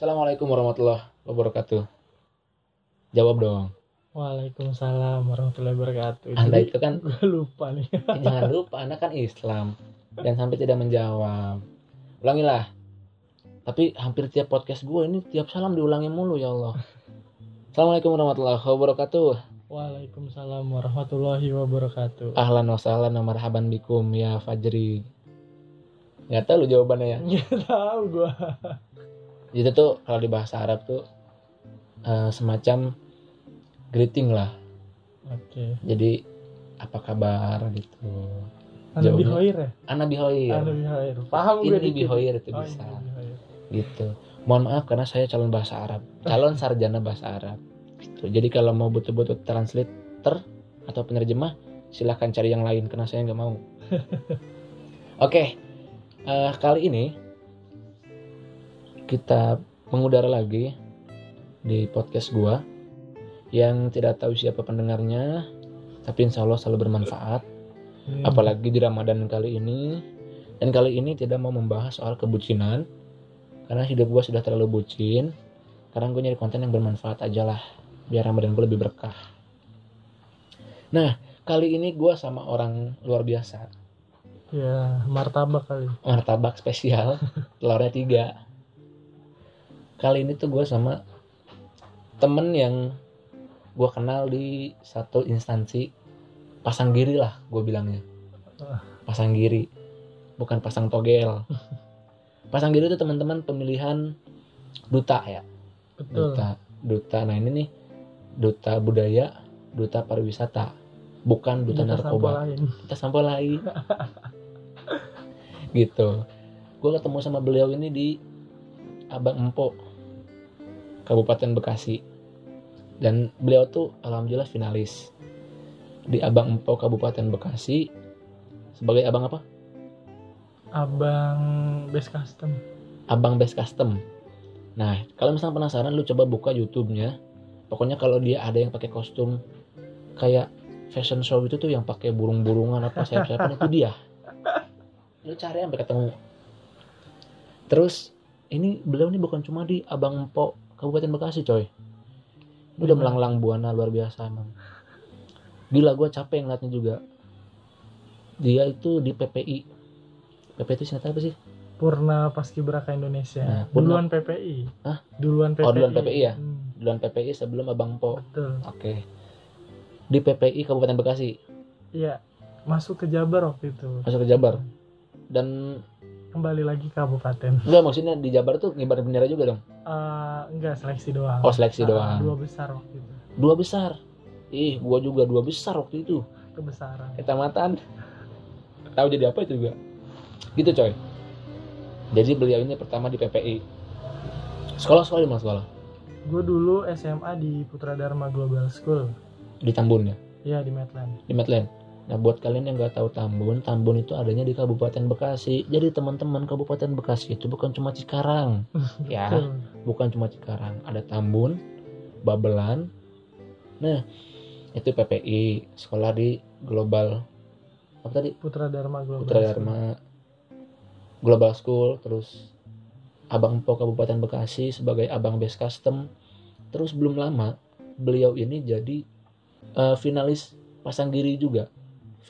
Assalamualaikum warahmatullahi wabarakatuh. Jawab dong. Waalaikumsalam warahmatullahi wabarakatuh. Anda Jadi itu kan gue lupa nih. jangan lupa Anda kan Islam dan sampai tidak menjawab. Ulangilah. Tapi hampir tiap podcast gue ini tiap salam diulangi mulu ya Allah. Assalamualaikum warahmatullahi wabarakatuh. Waalaikumsalam warahmatullahi wabarakatuh. Ahlan wa sahlan wa marhaban bikum ya Fajri. Gak tahu lu jawabannya ya. Nggak tahu gue. Itu tuh kalau di bahasa Arab tuh eh, semacam greeting lah. Oke. Jadi apa kabar gitu. Jawabnya- bihoir ya? Ana bihoir. Anda bihoir. Paham gue Ini bihoir itu Oh, bisa. Gitu. Mohon maaf karena saya calon bahasa Arab. Calon sarjana bahasa Arab. Gitu. Jadi kalau mau butuh-butuh translator atau penerjemah silahkan cari yang lain karena saya nggak mau. Oke. eh, kali ini kita mengudara lagi di podcast gua. Yang tidak tahu siapa pendengarnya tapi insya Allah selalu bermanfaat. Hmm. apalagi di Ramadan kali ini. Dan kali ini tidak mau membahas soal kebucinan. Karena hidup gue sudah terlalu bucin. Sekarang gue nyari konten yang bermanfaat aja lah biar Ramadan gue lebih berkah. Nah kali ini gue sama orang luar biasa. Ya, martabak kali. martabak spesial telurnya tiga kali ini tuh gue sama temen yang gue kenal di satu instansi pasang giri lah gue bilangnya. Ah. pasang giri bukan pasang togel. Pasang giri itu teman-teman pemilihan duta ya. Betul. duta duta. Nah ini nih duta budaya duta pariwisata bukan duta Kita narkoba. kita sampah lain. Gitu. Gue ketemu sama beliau ini di Abang Empo Kabupaten Bekasi. Dan beliau tuh alhamdulillah finalis di Abang Empo Kabupaten Bekasi sebagai abang apa? Abang Base Custom. abang best custom. Nah kalau misalnya penasaran lu coba buka YouTube-nya. Pokoknya kalau dia ada yang pakai kostum kayak fashion show itu tuh yang pakai burung-burungan apa sayap-sayapan itu dia. Lu cari sampai ketemu. Terus ini beliau ini bukan cuma di Abang Empo Kabupaten Bekasi coy ini udah melanglang buana luar biasa emang gila gue capek ngeliatnya juga dia itu di PPI PPI itu singkat apa sih Purna Paskibraka Indonesia. Nah, Purna- Duluan PPI. Hah? Duluan PPI. Oh, duluan PPI ya? Hmm, duluan PPI sebelum Abang betul. Oke. Di PPI Kabupaten Bekasi, Iya. Masuk ke Jabar waktu itu. masuk ke Jabar. Dan Kembali lagi ke kabupaten. enggak maksudnya di Jabar tuh ngibar bendera juga dong. Eh, enggak seleksi doang. Oh, seleksi doang. Dua besar waktu itu. Dua besar. Ih, gua juga dua besar waktu itu. Kebesaran. Kecamatan. Tahu jadi apa itu juga. Gitu coy. Jadi beliau ini pertama di PPI. Sekolah-sekolah di mana sekolah? Gue dulu SMA di Putra Dharma Global School. Di Tambun ya, Ya di Medland. di Medland. Nah, buat kalian yang nggak tahu Tambun, Tambun itu adanya di Kabupaten Bekasi. Jadi teman-teman Kabupaten Bekasi itu bukan cuma Cikarang, ya. Bukan cuma Cikarang, ada Tambun, Babelan. Nah, itu PPI, sekolah di Global apa tadi? Putra Dharma Global Putra School. Dharma Global School, terus Abang Po Kabupaten Bekasi sebagai Abang Best Custom. Terus belum lama beliau ini jadi eh, finalis pasang giri juga.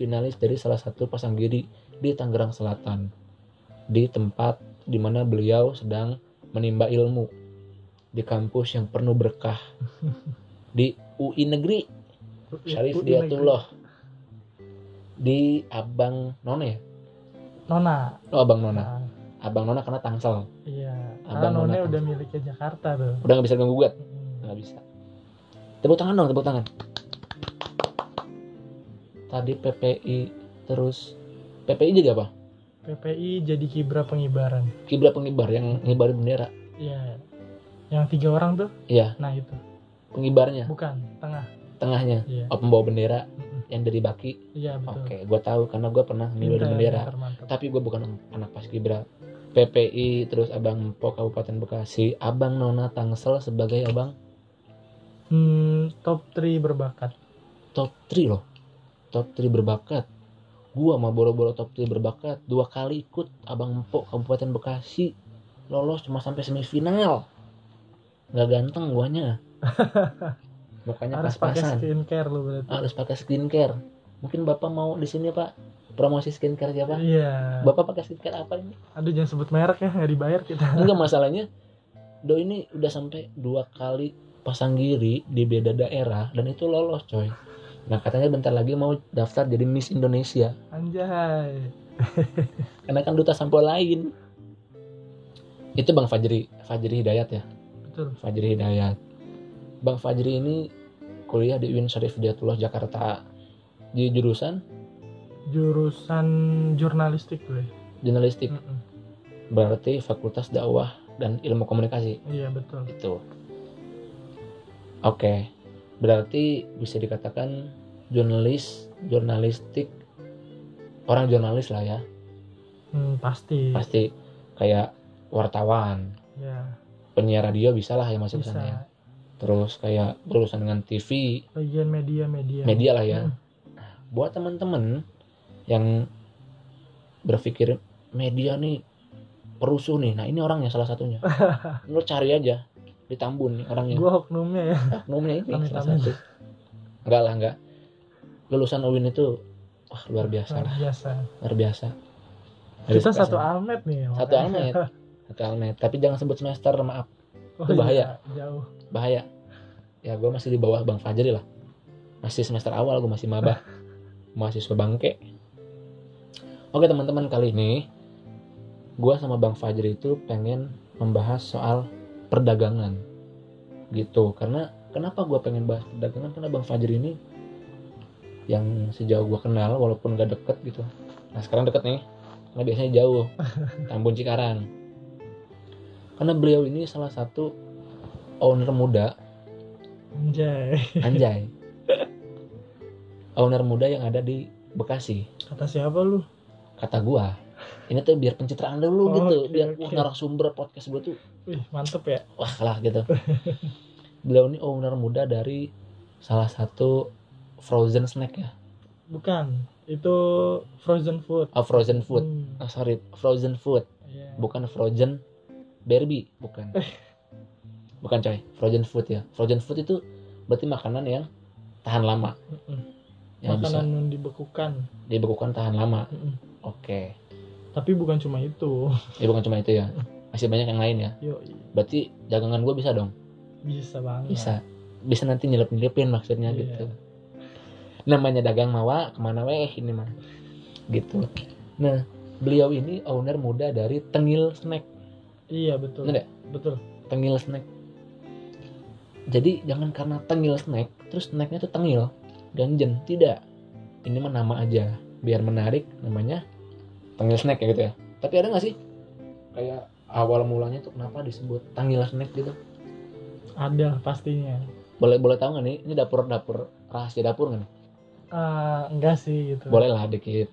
Finalis dari salah satu pasang giri di Tangerang Selatan. Di tempat di mana beliau sedang menimba ilmu di kampus yang penuh berkah di UI Negeri Syarif Diatullah di Abang Nona ya? Nona. Oh Abang Nona. Nah, Abang Nona karena Tangsel. iya. Abang Nona Nona udah miliknya Jakarta tuh. Udah nggak bisa gugat, Hmm. nggak bisa. Tepuk tangan dong, tepuk tangan. Tadi PPI terus PPI juga apa? PPI jadi kibra pengibaran. Kibra pengibar yang ngibarin bendera. Iya. Yang tiga orang tuh? Iya, Nah itu. pengibarnya, Bukan. Tengah. tengahnya. Iya. Oh, pembawa bendera Mm-mm. yang dari Baki. Iya betul. Oke, gua tahu karena gua pernah ngibarin bendera. pinter. Tapi gue bukan anak paskibra. PPI terus Abang Po Kabupaten Bekasi, Abang Nona Tangsel sebagai Abang Hmm, top 3 berbakat. top 3 loh. Top 3 berbakat. Gua mah boro-boro top 3 berbakat. Dua kali ikut Abang Empok Kabupaten Bekasi. Lolos cuma sampai semifinal. nggak ganteng guanya. Mukanya harus pakai pas-pasan. skincare lu berarti. Harus pakai skincare. Mungkin bapak mau di sini pak? Promosi skincare siapa? Iya. Bapak pakai skincare apa ini? Aduh jangan sebut merek ya nggak dibayar kita. Enggak masalahnya do ini udah sampai dua kali pasang giri di beda daerah dan itu lolos coy nah katanya bentar lagi mau daftar jadi Miss Indonesia. Anjay. Karena kan duta sampo lain. Itu Bang Fajri Fajri Hidayat ya? Betul. Fajri Hidayat. Bang Fajri ini kuliah di UIN Syarif Hidayatullah Jakarta. Di jurusan? Jurusan jurnalistik gue. Jurnalistik. Mm-mm. berarti Fakultas Dakwah dan Ilmu Komunikasi. Iya betul. Itu. Oke. Berarti bisa dikatakan jurnalis jurnalistik. Orang jurnalis lah ya. Hmm, pasti. Pasti kayak wartawan. Ya. Penyiar radio bisa lah yang masuk bisa. sana ya. Terus kayak berurusan dengan TV bagian media media. Media lah ya. Hmm. buat teman-teman yang berpikir media nih perusuh nih. Nah ini orangnya salah satunya. Lu cari aja di Tambun nih orangnya. Gua oknumnya ya. Oknumnya ini salah satu. Enggak lah enggak lulusan UIN itu wah luar biasa luar lah. biasa. Luar biasa. Kita Respect satu sama- almet nih satu makanya. almet. Satu almet. Tapi jangan sebut semester maaf. Oh, itu bahaya. iya, jauh. Bahaya. Ya gue masih di bawah Bang Fajri lah. Masih semester awal gue masih maba. Mahasiswa bangke. Oke teman-teman kali ini gue sama Bang Fajri itu pengen membahas soal perdagangan. Gitu. Karena kenapa gue pengen bahas perdagangan? Karena Bang Fajri ini yang sejauh gue kenal walaupun gak deket gitu nah sekarang deket nih karena biasanya jauh Tambun Cikarang karena beliau ini salah satu owner muda anjay Anjay. Owner muda yang ada di Bekasi. kata siapa lu Kata gua. Ini tuh biar pencitraan dulu Oh, gitu. oke, biar oke. wah, narasumber podcast gua tuh wih mantep ya wah lah gitu. Beliau ini owner muda dari salah satu frozen snack ya. bukan itu frozen food Oh, frozen food. Hmm, Oh, sorry, frozen food. iya. Bukan frozen Barbie, bukan. Bukan coy, frozen food ya. Frozen food itu berarti makanan yang tahan lama. Mm-mm. Yang makanan bisa yang dibekukan dibekukan tahan lama. Oke. tapi bukan cuma itu Ya bukan cuma itu ya. Masih banyak yang lain ya. yuk Berarti dagangan gue bisa dong? bisa banget Bisa. Bisa nanti nyelip-nyelipin maksudnya Iya. gitu. Namanya dagang mawa ke mana weh ini mah. Gitu. Nah, beliau ini owner muda dari Tengil Snack. iya betul Bener ya? betul Tengil Snack. Jadi jangan karena Tengil Snack, terus snacknya tuh Tengil. Ganjen. Tidak. Ini mah nama aja. Biar menarik namanya Tengil Snack ya gitu ya. Tapi ada nggak sih? Kayak awal mulanya tuh kenapa disebut Tengil Snack gitu? ada pastinya boleh boleh tahu nggak nih ini dapur dapur rahasia dapur nggak nih Ah, enggak sih gitu boleh lah dikit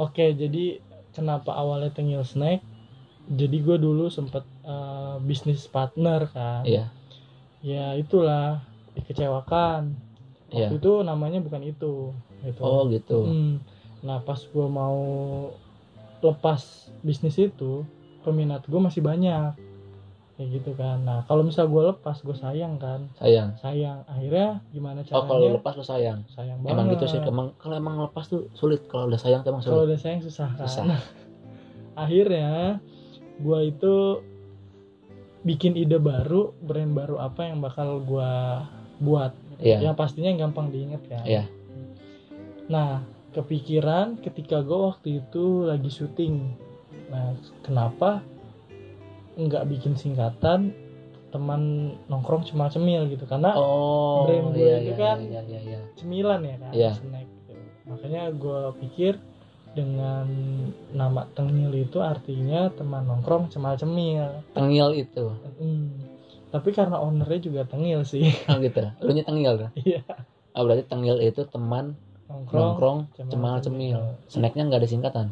Oke, jadi kenapa awalnya Tengil Snack? Jadi gue dulu sempet eh, bisnis partner kan. iya Ya itulah dikecewakan. iya Waktu itu namanya bukan itu. Gitu. oh gitu Hmm. Nah pas gue mau lepas bisnis itu, peminat gue masih banyak. Kayak gitu kan. Nah kalau misal gue lepas, gue sayang kan. sayang Sayang. Akhirnya gimana oh caranya? kalau lepas lo sayang sayang banget. emang gitu sih emang kalau emang lepas tuh sulit kalau udah sayang tuh emang kalau sulit udah sayang susah kan Susah. akhirnya gua itu bikin ide baru brand baru apa yang bakal gua buat iya yang pastinya yang gampang diinget kan Iya. nah kepikiran ketika gua waktu itu lagi syuting nah kenapa nggak bikin singkatan teman nongkrong cuma cemil gitu. Karena oh brand gue iya, itu iya, kan iya iya iya. cemilan ya kan? Iya. snack gitu. makanya gue pikir dengan nama tengil itu artinya teman nongkrong cemal cemil. Tengil itu. Hmm. tapi karena ownernya juga tengil sih. Oh gitu. Lu nya tengil kan? Iya. Oh berarti tengil itu teman nongkrong nongkrong cemal cemil. cemil. snacknya nggak ada singkatan?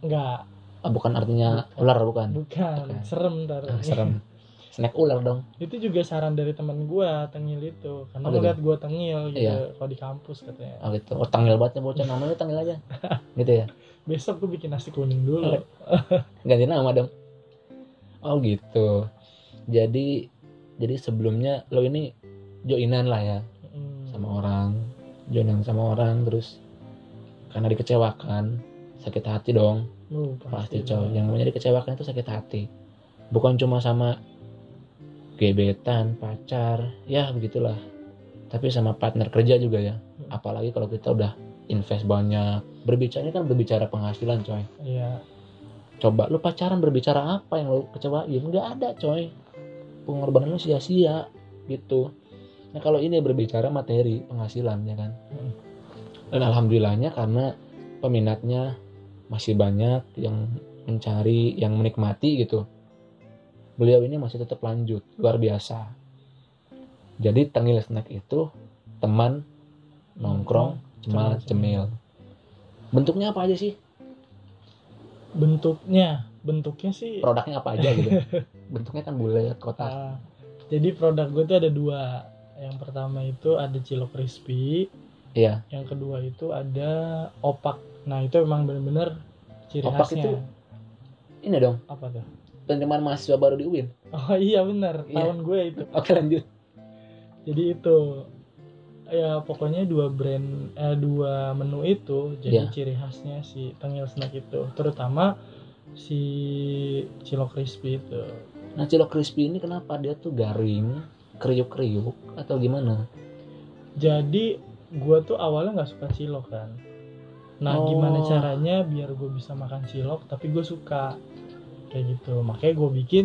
Enggak oh, bukan artinya Bukan. ular bukan. Bukan Bukan. serem ntar. Ah, serem. Snack ular dong. Itu juga saran dari teman gue tengil itu. Karena Oh, gitu? ngeliat gue tengil gitu Iya. kalau di kampus katanya. Oh gitu. Oh tengil banget nih bocah namanya tengil aja. Gitu ya? Besok gue bikin nasi kuning dulu. Ganti nama dong. Oh gitu. Jadi jadi sebelumnya lo ini joinan lah ya Hmm. sama orang joinan sama orang terus karena dikecewakan sakit hati dong Lu pasti dong. coy yang namanya dikecewakan itu sakit hati. Bukan cuma sama gebetan pacar ya begitulah. Tapi sama partner kerja juga ya. Apalagi kalau kita udah invest banyak. Berbicara ini kan berbicara penghasilan coy. Iya. coba lu pacaran berbicara apa yang lu kecewain? Nggak ada coy. Pengorbanan lu sia-sia gitu. Nah kalau ini berbicara materi penghasilan ya kan? Hmm. dan alhamdulillahnya karena peminatnya masih banyak yang mencari yang menikmati gitu. Beliau ini masih tetap lanjut luar biasa. Jadi tengil snack itu teman nongkrong cemal cemil bentuknya apa aja sih? Bentuknya, bentuknya sih produknya apa aja gitu. Bentuknya kan bulat kotak. Ah, jadi produk gue tuh ada dua. Yang pertama itu ada cilok crispy, iya. Yang kedua itu ada opak. Nah, itu emang bener-bener ciri Opak khasnya. itu? ini dong apa tuh? penerimaan mahasiswa baru di UIN Oh iya bener, Iya. tahun gue itu. oke lanjut Jadi itu ya pokoknya dua brand eh dua menu itu jadi Iya. ciri khasnya si tengil snack itu, terutama si cilok crispy itu. nah cilok crispy ini kenapa dia tuh garing kriuk-kriuk atau gimana Jadi gue tuh awalnya nggak suka cilok kan. Nah Oh. gimana caranya biar gue bisa makan cilok tapi gue suka kayak gitu. Makanya gue bikin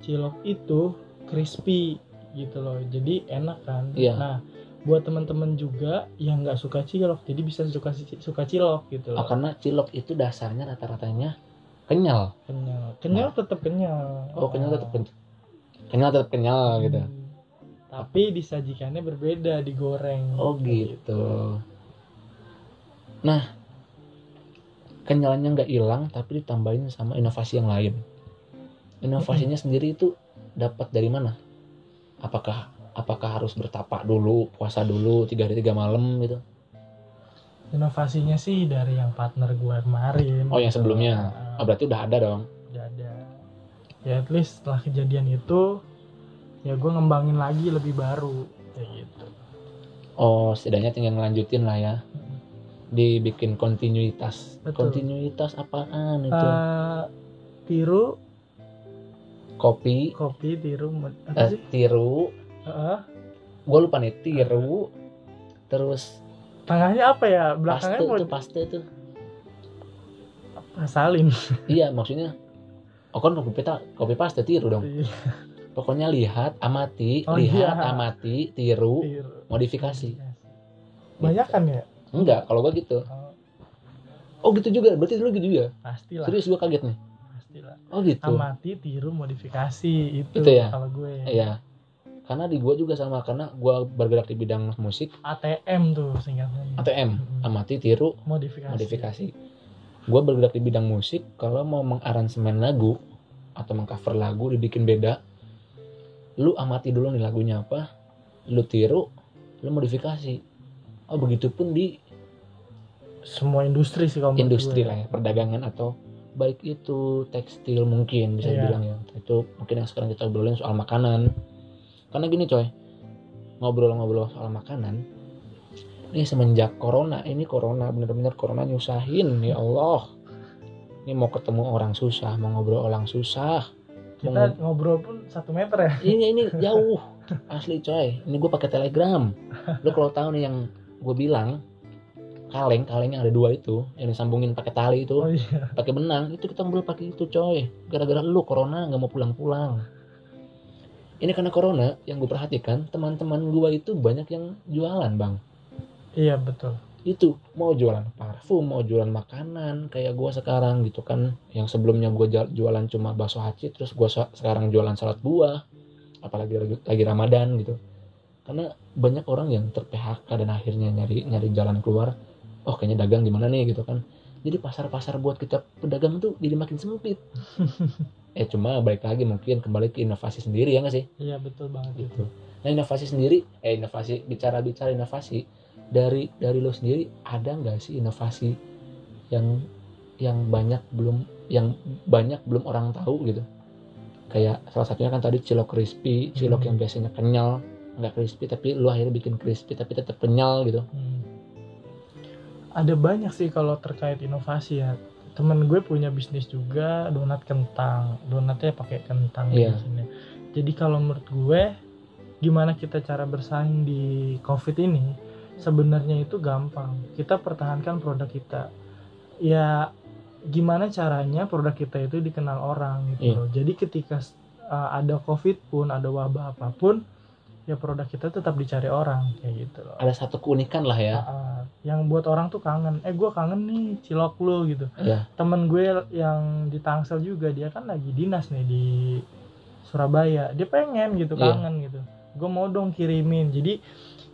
cilok itu crispy gitu loh. Jadi enak kan. Iya. Nah buat teman-teman juga yang nggak suka cilok jadi bisa suka suka cilok gitu Oh, loh. karena cilok itu dasarnya rata-ratanya kenyal. Kenyal. Kenyal tetap kenyal. Oh, kenyal tetap kenyal. Kenyal tetap kenyal gitu. Hmm. Tapi disajikannya berbeda, digoreng. Oh, Kayak gitu. Nah, kenyalnya nggak hilang tapi ditambahin sama inovasi yang lain. Inovasinya sendiri itu dapat dari mana? Apakah apakah harus bertapak dulu, puasa dulu tiga hari tiga malam gitu? Inovasinya sih dari yang partner gue kemarin. Oh, yang sebelumnya. Ah, Oh, berarti udah ada dong. udah ada. Ya at least setelah kejadian itu ya gue ngembangin lagi lebih baru kayak gitu. Oh, setidaknya tinggal ngelanjutin lah ya. Dibikin kontinuitas. Betul. Kontinuitas apaan itu? Eh, tiru Kopi, kopi tiru apa eh, sih? tiru, Heeh. gue lupa nih tiru, terus tengahnya apa ya? paste Belakangnya mau tuh paste tuh. salin. Iya maksudnya. Oh kan kopi pita, kopi paste tiru dong. Pokoknya lihat, amati, Oh, lihat, iya. amati, tiru, tiru. modifikasi. Banyak kan ya? Enggak, kalau gue gitu. Oh, gitu juga, berarti lu gitu juga. pastilah. Serius gue kaget nih. Pastilah. Oh gitu. Amati, tiru, modifikasi itu, Itu ya? kalau gue. Iya. Karena di gue juga sama, karena gue bergerak di bidang musik, ATM tuh singkatnya. ATM, amati, tiru, modifikasi. modifikasi. Gue bergerak di bidang musik, kalau mau mengaransemen lagu atau mengcover lagu dibikin beda, lu amati dulu nih lagunya apa, lu tiru, lu modifikasi. Oh begitupun di Semua industri sih kalau industri gue. lah ya, perdagangan atau baik itu tekstil mungkin bisa Iya. dibilang ya. Itu mungkin yang sekarang kita obrolin soal makanan. Karena gini coy, ngobrol-ngobrol soal makanan, ini semenjak corona, ini corona bener-bener corona nyusahin ya Allah. Ini mau ketemu orang susah, mau ngobrol orang susah. Kita ngobrol pun satu meter ya. Ini ini jauh, asli coy. Ini gue pakai telegram. Lu kalau tahu nih yang gue bilang kaleng kaleng yang ada dua itu yang disambungin pakai tali itu Oh iya. pakai benang itu kita ngobrol pakai itu coy. Gara-gara lu corona nggak mau pulang-pulang. Ini karena corona yang gue perhatikan teman-teman gue itu banyak yang jualan bang. Iya betul. itu mau jualan parfum mau jualan makanan kayak gue sekarang gitu kan. Yang sebelumnya gue jualan cuma bakso haci terus gue sekarang jualan salad buah apalagi lagi, lagi ramadan gitu. Karena banyak orang yang ter PHK dan akhirnya nyari nyari jalan keluar oh kayaknya dagang gimana nih gitu kan jadi pasar-pasar buat kita pedagang tuh jadi makin sempit eh cuma balik lagi mungkin kembali ke inovasi sendiri ya nggak sih Iya betul banget itu. gitu nah inovasi sendiri eh inovasi bicara bicara inovasi dari dari lo sendiri ada nggak sih inovasi yang yang banyak belum yang banyak belum orang tahu gitu kayak salah satunya kan tadi cilok crispy cilok Hmm. yang biasanya kenyal nggak crispy tapi lu akhirnya bikin crispy tapi tetap kenyal gitu Hmm. Ada banyak sih kalau terkait inovasi ya. Temen gue punya bisnis juga donat kentang. Donatnya pakai kentang di sini. Jadi kalau menurut gue gimana kita cara bersaing di Covid ini sebenarnya itu gampang. Kita pertahankan produk kita. Ya gimana caranya produk kita itu dikenal orang gitu loh. Jadi ketika uh, ada Covid pun, ada wabah apa pun, ya produk kita tetap dicari orang kayak gitu loh. ada satu keunikan lah ya Ah, yang buat orang tuh kangen eh gue kangen nih cilok lu gitu Iya. temen gue yang di Tangsel juga dia kan lagi dinas nih di Surabaya dia pengen gitu Iya. kangen gitu gue mau dong kirimin jadi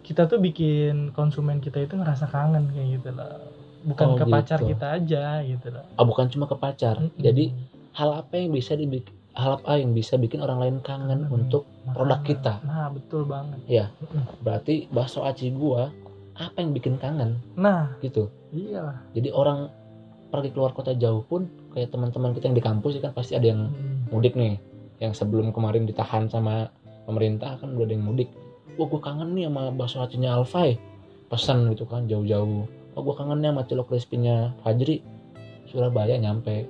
kita tuh bikin konsumen kita itu ngerasa kangen kayak gitu lah bukan Oh, ke pacar gitu. kita aja gitu lah oh, bukan cuma ke pacar Mm-mm. jadi hal apa yang bisa dibikin hal apa yang bisa bikin orang lain kangen Hmm. untuk produk Makanan. kita. Nah betul banget. Iya. Mm-mm. berarti bakso aci gua apa yang bikin kangen? Nah. Gitu. Iyalah. Jadi orang pergi keluar kota jauh pun kayak teman-teman kita yang di kampus ya kan pasti ada yang Mm. mudik nih. Yang sebelum kemarin ditahan sama pemerintah kan udah ada yang mudik. Wah gue kangen nih sama bakso acinya Alfay pesan gitu kan jauh-jauh. Oh gue kangen nih sama cilok crispy-nya Fajri. Surabaya nyampe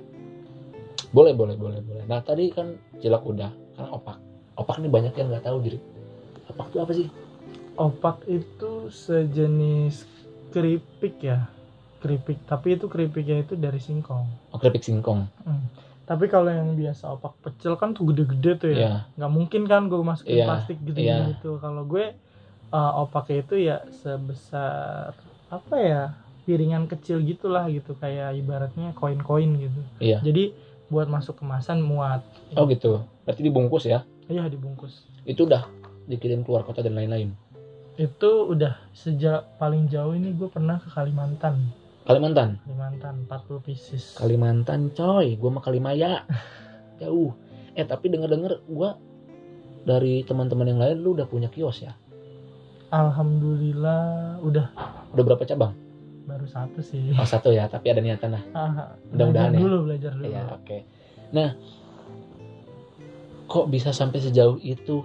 boleh boleh boleh boleh nah tadi kan cilok udah kan opak opak nih banyak yang nggak tahu diri opak itu apa sih opak itu sejenis keripik ya keripik tapi itu keripiknya itu dari singkong oh keripik singkong Hmm. Tapi kalau yang biasa opak pecel kan tuh gede-gede tuh ya. ya Nggak mungkin kan gue masukin Iya, plastik gitu iya. gitu. Kalau gue uh, opaknya itu ya sebesar apa ya piringan kecil gitulah gitu kayak ibaratnya koin-koin gitu. Iya. Jadi buat masuk kemasan muat. oh gitu. Berarti dibungkus ya? Iya dibungkus. itu udah dikirim keluar kota dan lain-lain? Itu udah sejak paling jauh ini gue pernah ke Kalimantan. Kalimantan? Kalimantan 40 pieces. Kalimantan coy. Gue mah Kalimaya. Jauh. Eh tapi denger denger gue dari teman-teman yang lain lu udah punya kios ya? Alhamdulillah udah. Udah berapa cabang baru satu sih. oh satu ya tapi ada niatan lah Ah, Mudah-mudahan belajar ya. dulu belajar dulu. ya oke nah kok bisa sampai sejauh itu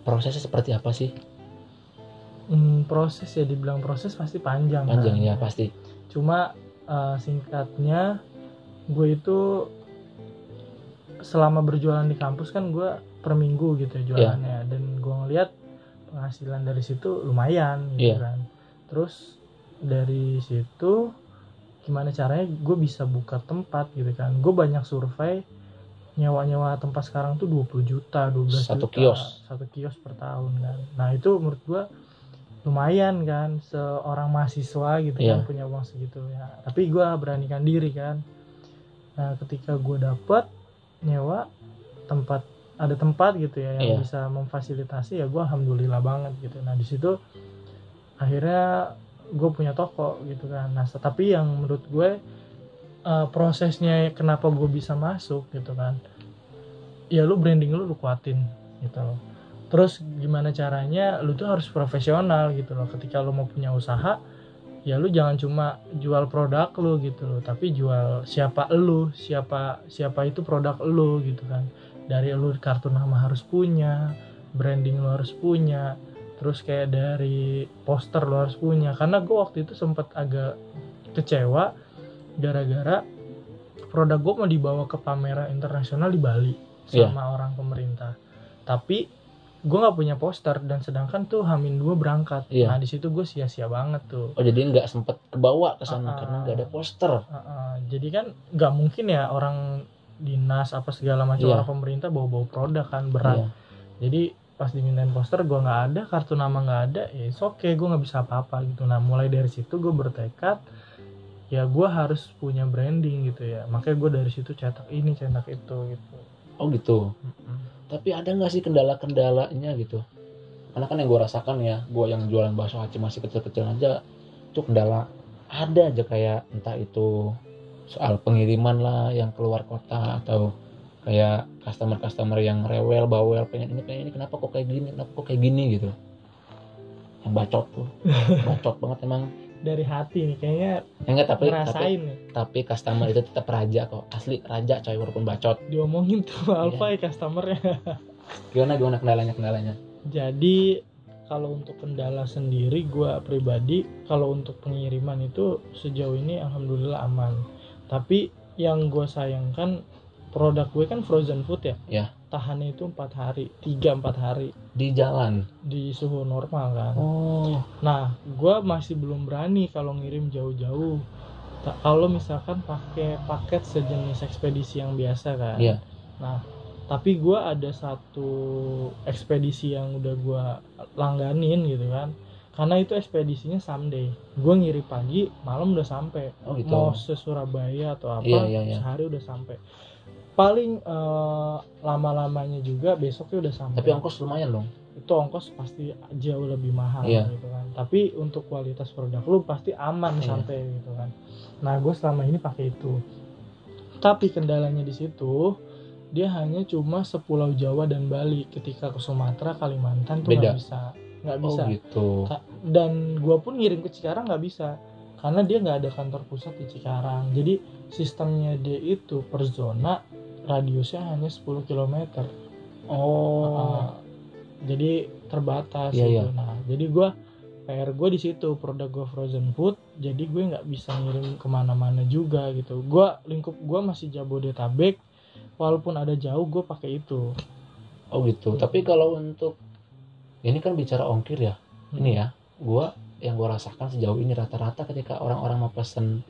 prosesnya seperti apa sih Hmm, proses ya dibilang proses pasti panjang. panjang kan. ya pasti Cuma eh, singkatnya gue itu selama berjualan di kampus kan gue per minggu gitu ya jualannya dan gue ngeliat penghasilan dari situ lumayan gitu Iya. kan. Terus dari situ gimana caranya gue bisa buka tempat gitu kan. Gue banyak survei nyewa-nyewa tempat sekarang tuh 20 juta, 12 Satu juta. kios. Satu kios per tahun kan. Nah, itu menurut gue lumayan kan seorang mahasiswa gitu Iya. kan punya uang segitu ya. Tapi gue beranikan diri kan. Nah, ketika gue dapet nyewa tempat ada tempat gitu ya yang Iya. bisa memfasilitasi ya gue alhamdulillah banget gitu. Nah, di situ akhirnya gue punya toko gitu kan. Nah, tapi yang menurut gue eh, prosesnya kenapa gue bisa masuk gitu kan ya lu branding lu lu kuatin gitu loh. Terus gimana caranya lu tuh harus profesional gitu loh. Ketika lu mau punya usaha ya lu jangan cuma jual produk lu gitu loh tapi jual siapa lu siapa siapa itu produk lu gitu kan. Dari lu kartu nama harus punya branding lu harus punya terus kayak dari poster lu harus punya karena gue waktu itu sempat agak kecewa gara-gara produk gue mau dibawa ke pameran internasional di Bali Iya. sama orang pemerintah tapi gue nggak punya poster dan sedangkan tuh Hamin dua berangkat Iya. nah di situ gue sia-sia banget tuh oh jadi nggak sempet kebawa ke sana ah. karena nggak ada poster Heeh, jadi kan nggak mungkin ya orang dinas apa segala macam Iya. orang pemerintah bawa-bawa produk kan berat Iya. jadi pas dimintain poster gue nggak ada kartu nama nggak ada ya oke gue nggak bisa apa-apa gitu. Nah mulai dari situ gue bertekad ya gue harus punya branding gitu ya. Makanya gue dari situ cetak ini cetak itu gitu. Oh gitu? Tapi ada nggak sih kendala-kendalanya gitu? Karena kan yang gue rasakan ya gue yang jualan bakso aci masih kecil-kecil aja itu kendala ada aja kayak entah itu soal pengiriman lah yang keluar kota atau kayak customer-customer yang rewel bawel pengen ini pengen ini kenapa kok kayak gini? Kenapa kok kayak gini? gitu. Yang bacot tuh. Bacot banget emang. Dari hati nih kayaknya Ya enggak tapi tapi nih. tapi customer itu tetap raja kok. Asli raja coy walaupun bacot. Diomongin tuh Iya. Alfa ya customernya. Gimana gimana kendalanya kendalanya? Jadi kalau untuk kendala sendiri gua pribadi kalau untuk pengiriman itu sejauh ini alhamdulillah aman. Tapi yang gue sayangkan produk gue kan frozen food ya Ya. tahannya itu empat hari tiga empat hari di jalan di suhu normal kan oh Nah, gue masih belum berani kalau ngirim jauh-jauh. Kalau misalkan pakai paket sejenis ekspedisi yang biasa kan. Iya. Nah, tapi gue ada satu ekspedisi yang udah gue langganin gitu kan. Karena itu ekspedisinya someday. Gue ngirim pagi, malam udah sampai. oh gitu Mau se Surabaya atau apa, Iya, iya, iya. sehari udah sampai. Paling eh, lama-lamanya juga besoknya udah sampai. Tapi ongkos lumayan dong. Itu ongkos pasti jauh lebih mahal Iya. gitu kan. Tapi untuk kualitas produk lu pasti aman Iya. sampai gitu kan. Nah gue selama ini pakai itu. Tapi kendalanya di situ dia hanya cuma sepulau Jawa dan Bali. Ketika ke Sumatera Kalimantan tuh nggak bisa. Nggak oh bisa. gitu. Ka- dan gue pun ngirim ke Cikarang nggak bisa karena dia nggak ada kantor pusat di Cikarang jadi sistemnya dia itu per zona radiusnya hanya 10 km oh Uh, jadi terbatas Iya, gitu. iya. Nah, jadi gue PR gue di situ produk gue frozen food. Jadi gue nggak bisa ngirim ke mana-mana juga gitu. Gue lingkup gue masih Jabodetabek. Walaupun ada jauh, gue pakai itu. oh gitu tapi kalau untuk ini kan bicara ongkir ya ini ya gua yang gua rasakan sejauh ini rata-rata ketika orang-orang mau pesen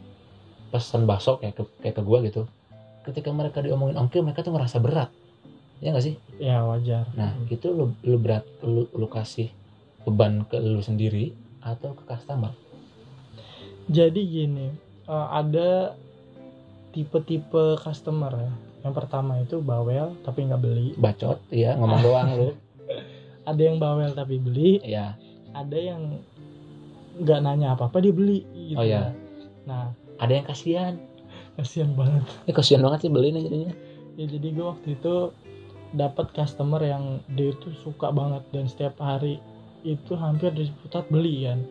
pesen bakso kayak ke, kayak ke gua gitu ketika mereka diomongin ongkir mereka tuh ngerasa berat ya nggak sih Ya wajar. nah itu lu, lu berat lu, lu kasih beban ke lu sendiri atau ke customer Jadi gini, eh, ada tipe-tipe customer ya. Yang pertama itu bawel tapi nggak beli. bacot ya ngomong doang lu Ada yang bawel tapi beli. ya Ada yang nggak nanya apa-apa dia beli. Gitu. Oh, iya. Nah, ada yang kasihan kasihan banget. eh kasihan banget sih beli nih jadinya ya jadi gue waktu itu dapat customer yang dia itu suka banget dan setiap hari itu hampir diputar beli kan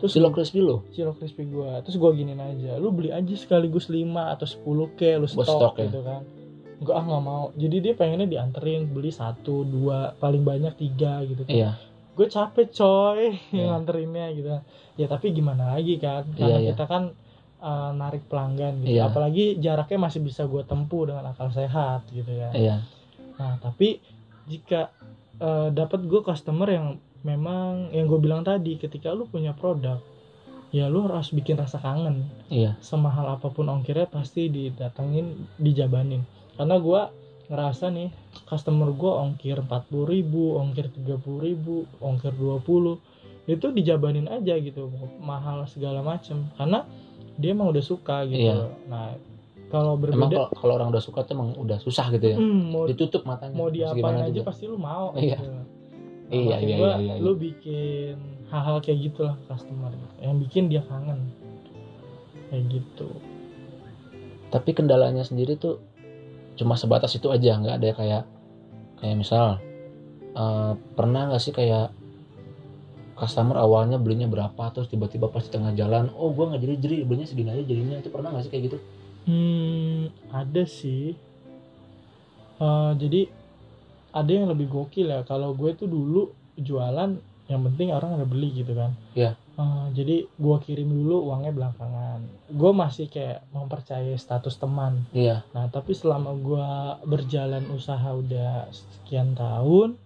terus silo crispy lu silo crispy gue terus gue giniin aja lu beli aja sekaligus 5 atau 10 ke lu stok, stok ya? gitu kan Enggak ah nggak mau jadi dia pengennya dianterin beli satu dua paling banyak tiga gitu kan iya gue capek coy Iya. nganterinnya gitu. Ya tapi gimana lagi kan? Iya, karena iya. kita kan uh, narik pelanggan gitu. Iya. apalagi jaraknya masih bisa gue tempuh dengan akal sehat gitu ya. Iya. Nah tapi jika uh, dapat gue customer yang memang yang gue bilang tadi ketika lu punya produk ya lu harus bikin rasa kangen. Iya. Semahal apa pun ongkirnya pasti didatengin dijabanin. Karena gue ngerasa nih customer gue ongkir 40.000 ribu ongkir 30.000 ribu ongkir 20 itu dijabanin aja gitu mahal segala macem karena dia emang udah suka gitu Iya. nah kalau emang berbeda kalau kalau orang udah suka tuh emang udah susah gitu ya hmm, mau ditutup matanya mau diapain gimana aja juga. pasti lu mau Iya. gitu. Iya, maksud iya, gua, iya, iya, iya. lu bikin hal-hal kayak gitulah customer gitu. yang bikin dia kangen kayak gitu tapi kendalanya sendiri tuh cuma sebatas itu aja nggak ada kayak kayak misal eh, pernah nggak sih kayak customer awalnya belinya berapa terus tiba-tiba pas di tengah jalan oh gua nggak jadi jadi belinya segini aja jadinya itu pernah nggak sih kayak gitu Hmm, ada sih. Eh, jadi ada yang lebih gokil ya. Kalau gue tuh dulu jualan, yang penting orang ada beli gitu kan. Iya. Eh, jadi gue kirim dulu uangnya belakangan. Gue masih kayak mempercayai status teman. iya Nah, tapi selama gue berjalan usaha udah sekian tahun,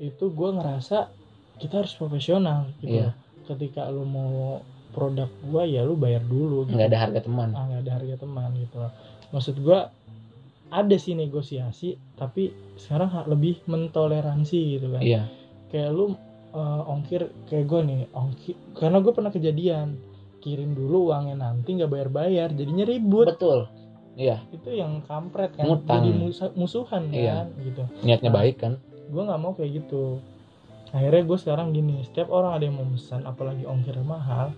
itu gue ngerasa kita harus profesional gitu. Iya. Ketika lu mau produk gue ya lu bayar dulu. Gitu nggak ada harga teman ah nggak ada harga teman gitu maksud gua ada sih negosiasi tapi sekarang lebih mentoleransi gitu kan iya kayak lu eh, ongkir kayak gue nih ongkir karena gue pernah kejadian kirim dulu uangnya nanti nggak bayar bayar jadinya ribut betul iya itu yang kampret kan Ngutang. jadi musa- musuhan Iya. kan gitu niatnya Nah. baik kan gue nggak mau kayak gitu akhirnya gue sekarang gini setiap orang ada yang mau pesan apalagi ongkirnya mahal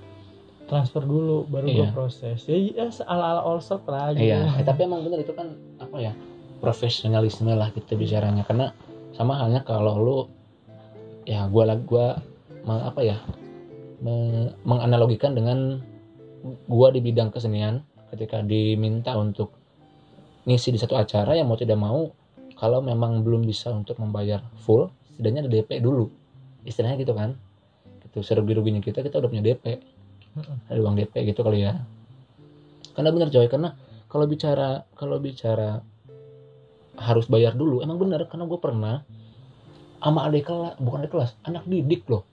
transfer dulu baru gue Iya. proses ya, ya ala ala all shop lah gitu iya Eh, tapi emang bener itu kan apa ya profesionalisme lah kita bicaranya karena sama halnya kalau lu ya lah gua apa ya me- menganalogikan dengan gua di bidang kesenian ketika diminta untuk ngisi di satu acara yang mau tidak mau kalau memang belum bisa untuk membayar full setidaknya ada DP dulu. Istilahnya gitu kan. Gitu serugi ruginya kita kita udah punya DP ada uang DP gitu kali ya. Karena benar coy karena kalau bicara kalau bicara harus bayar dulu emang benar karena gue pernah sama adik kelas bukan adik kelas anak didik loh.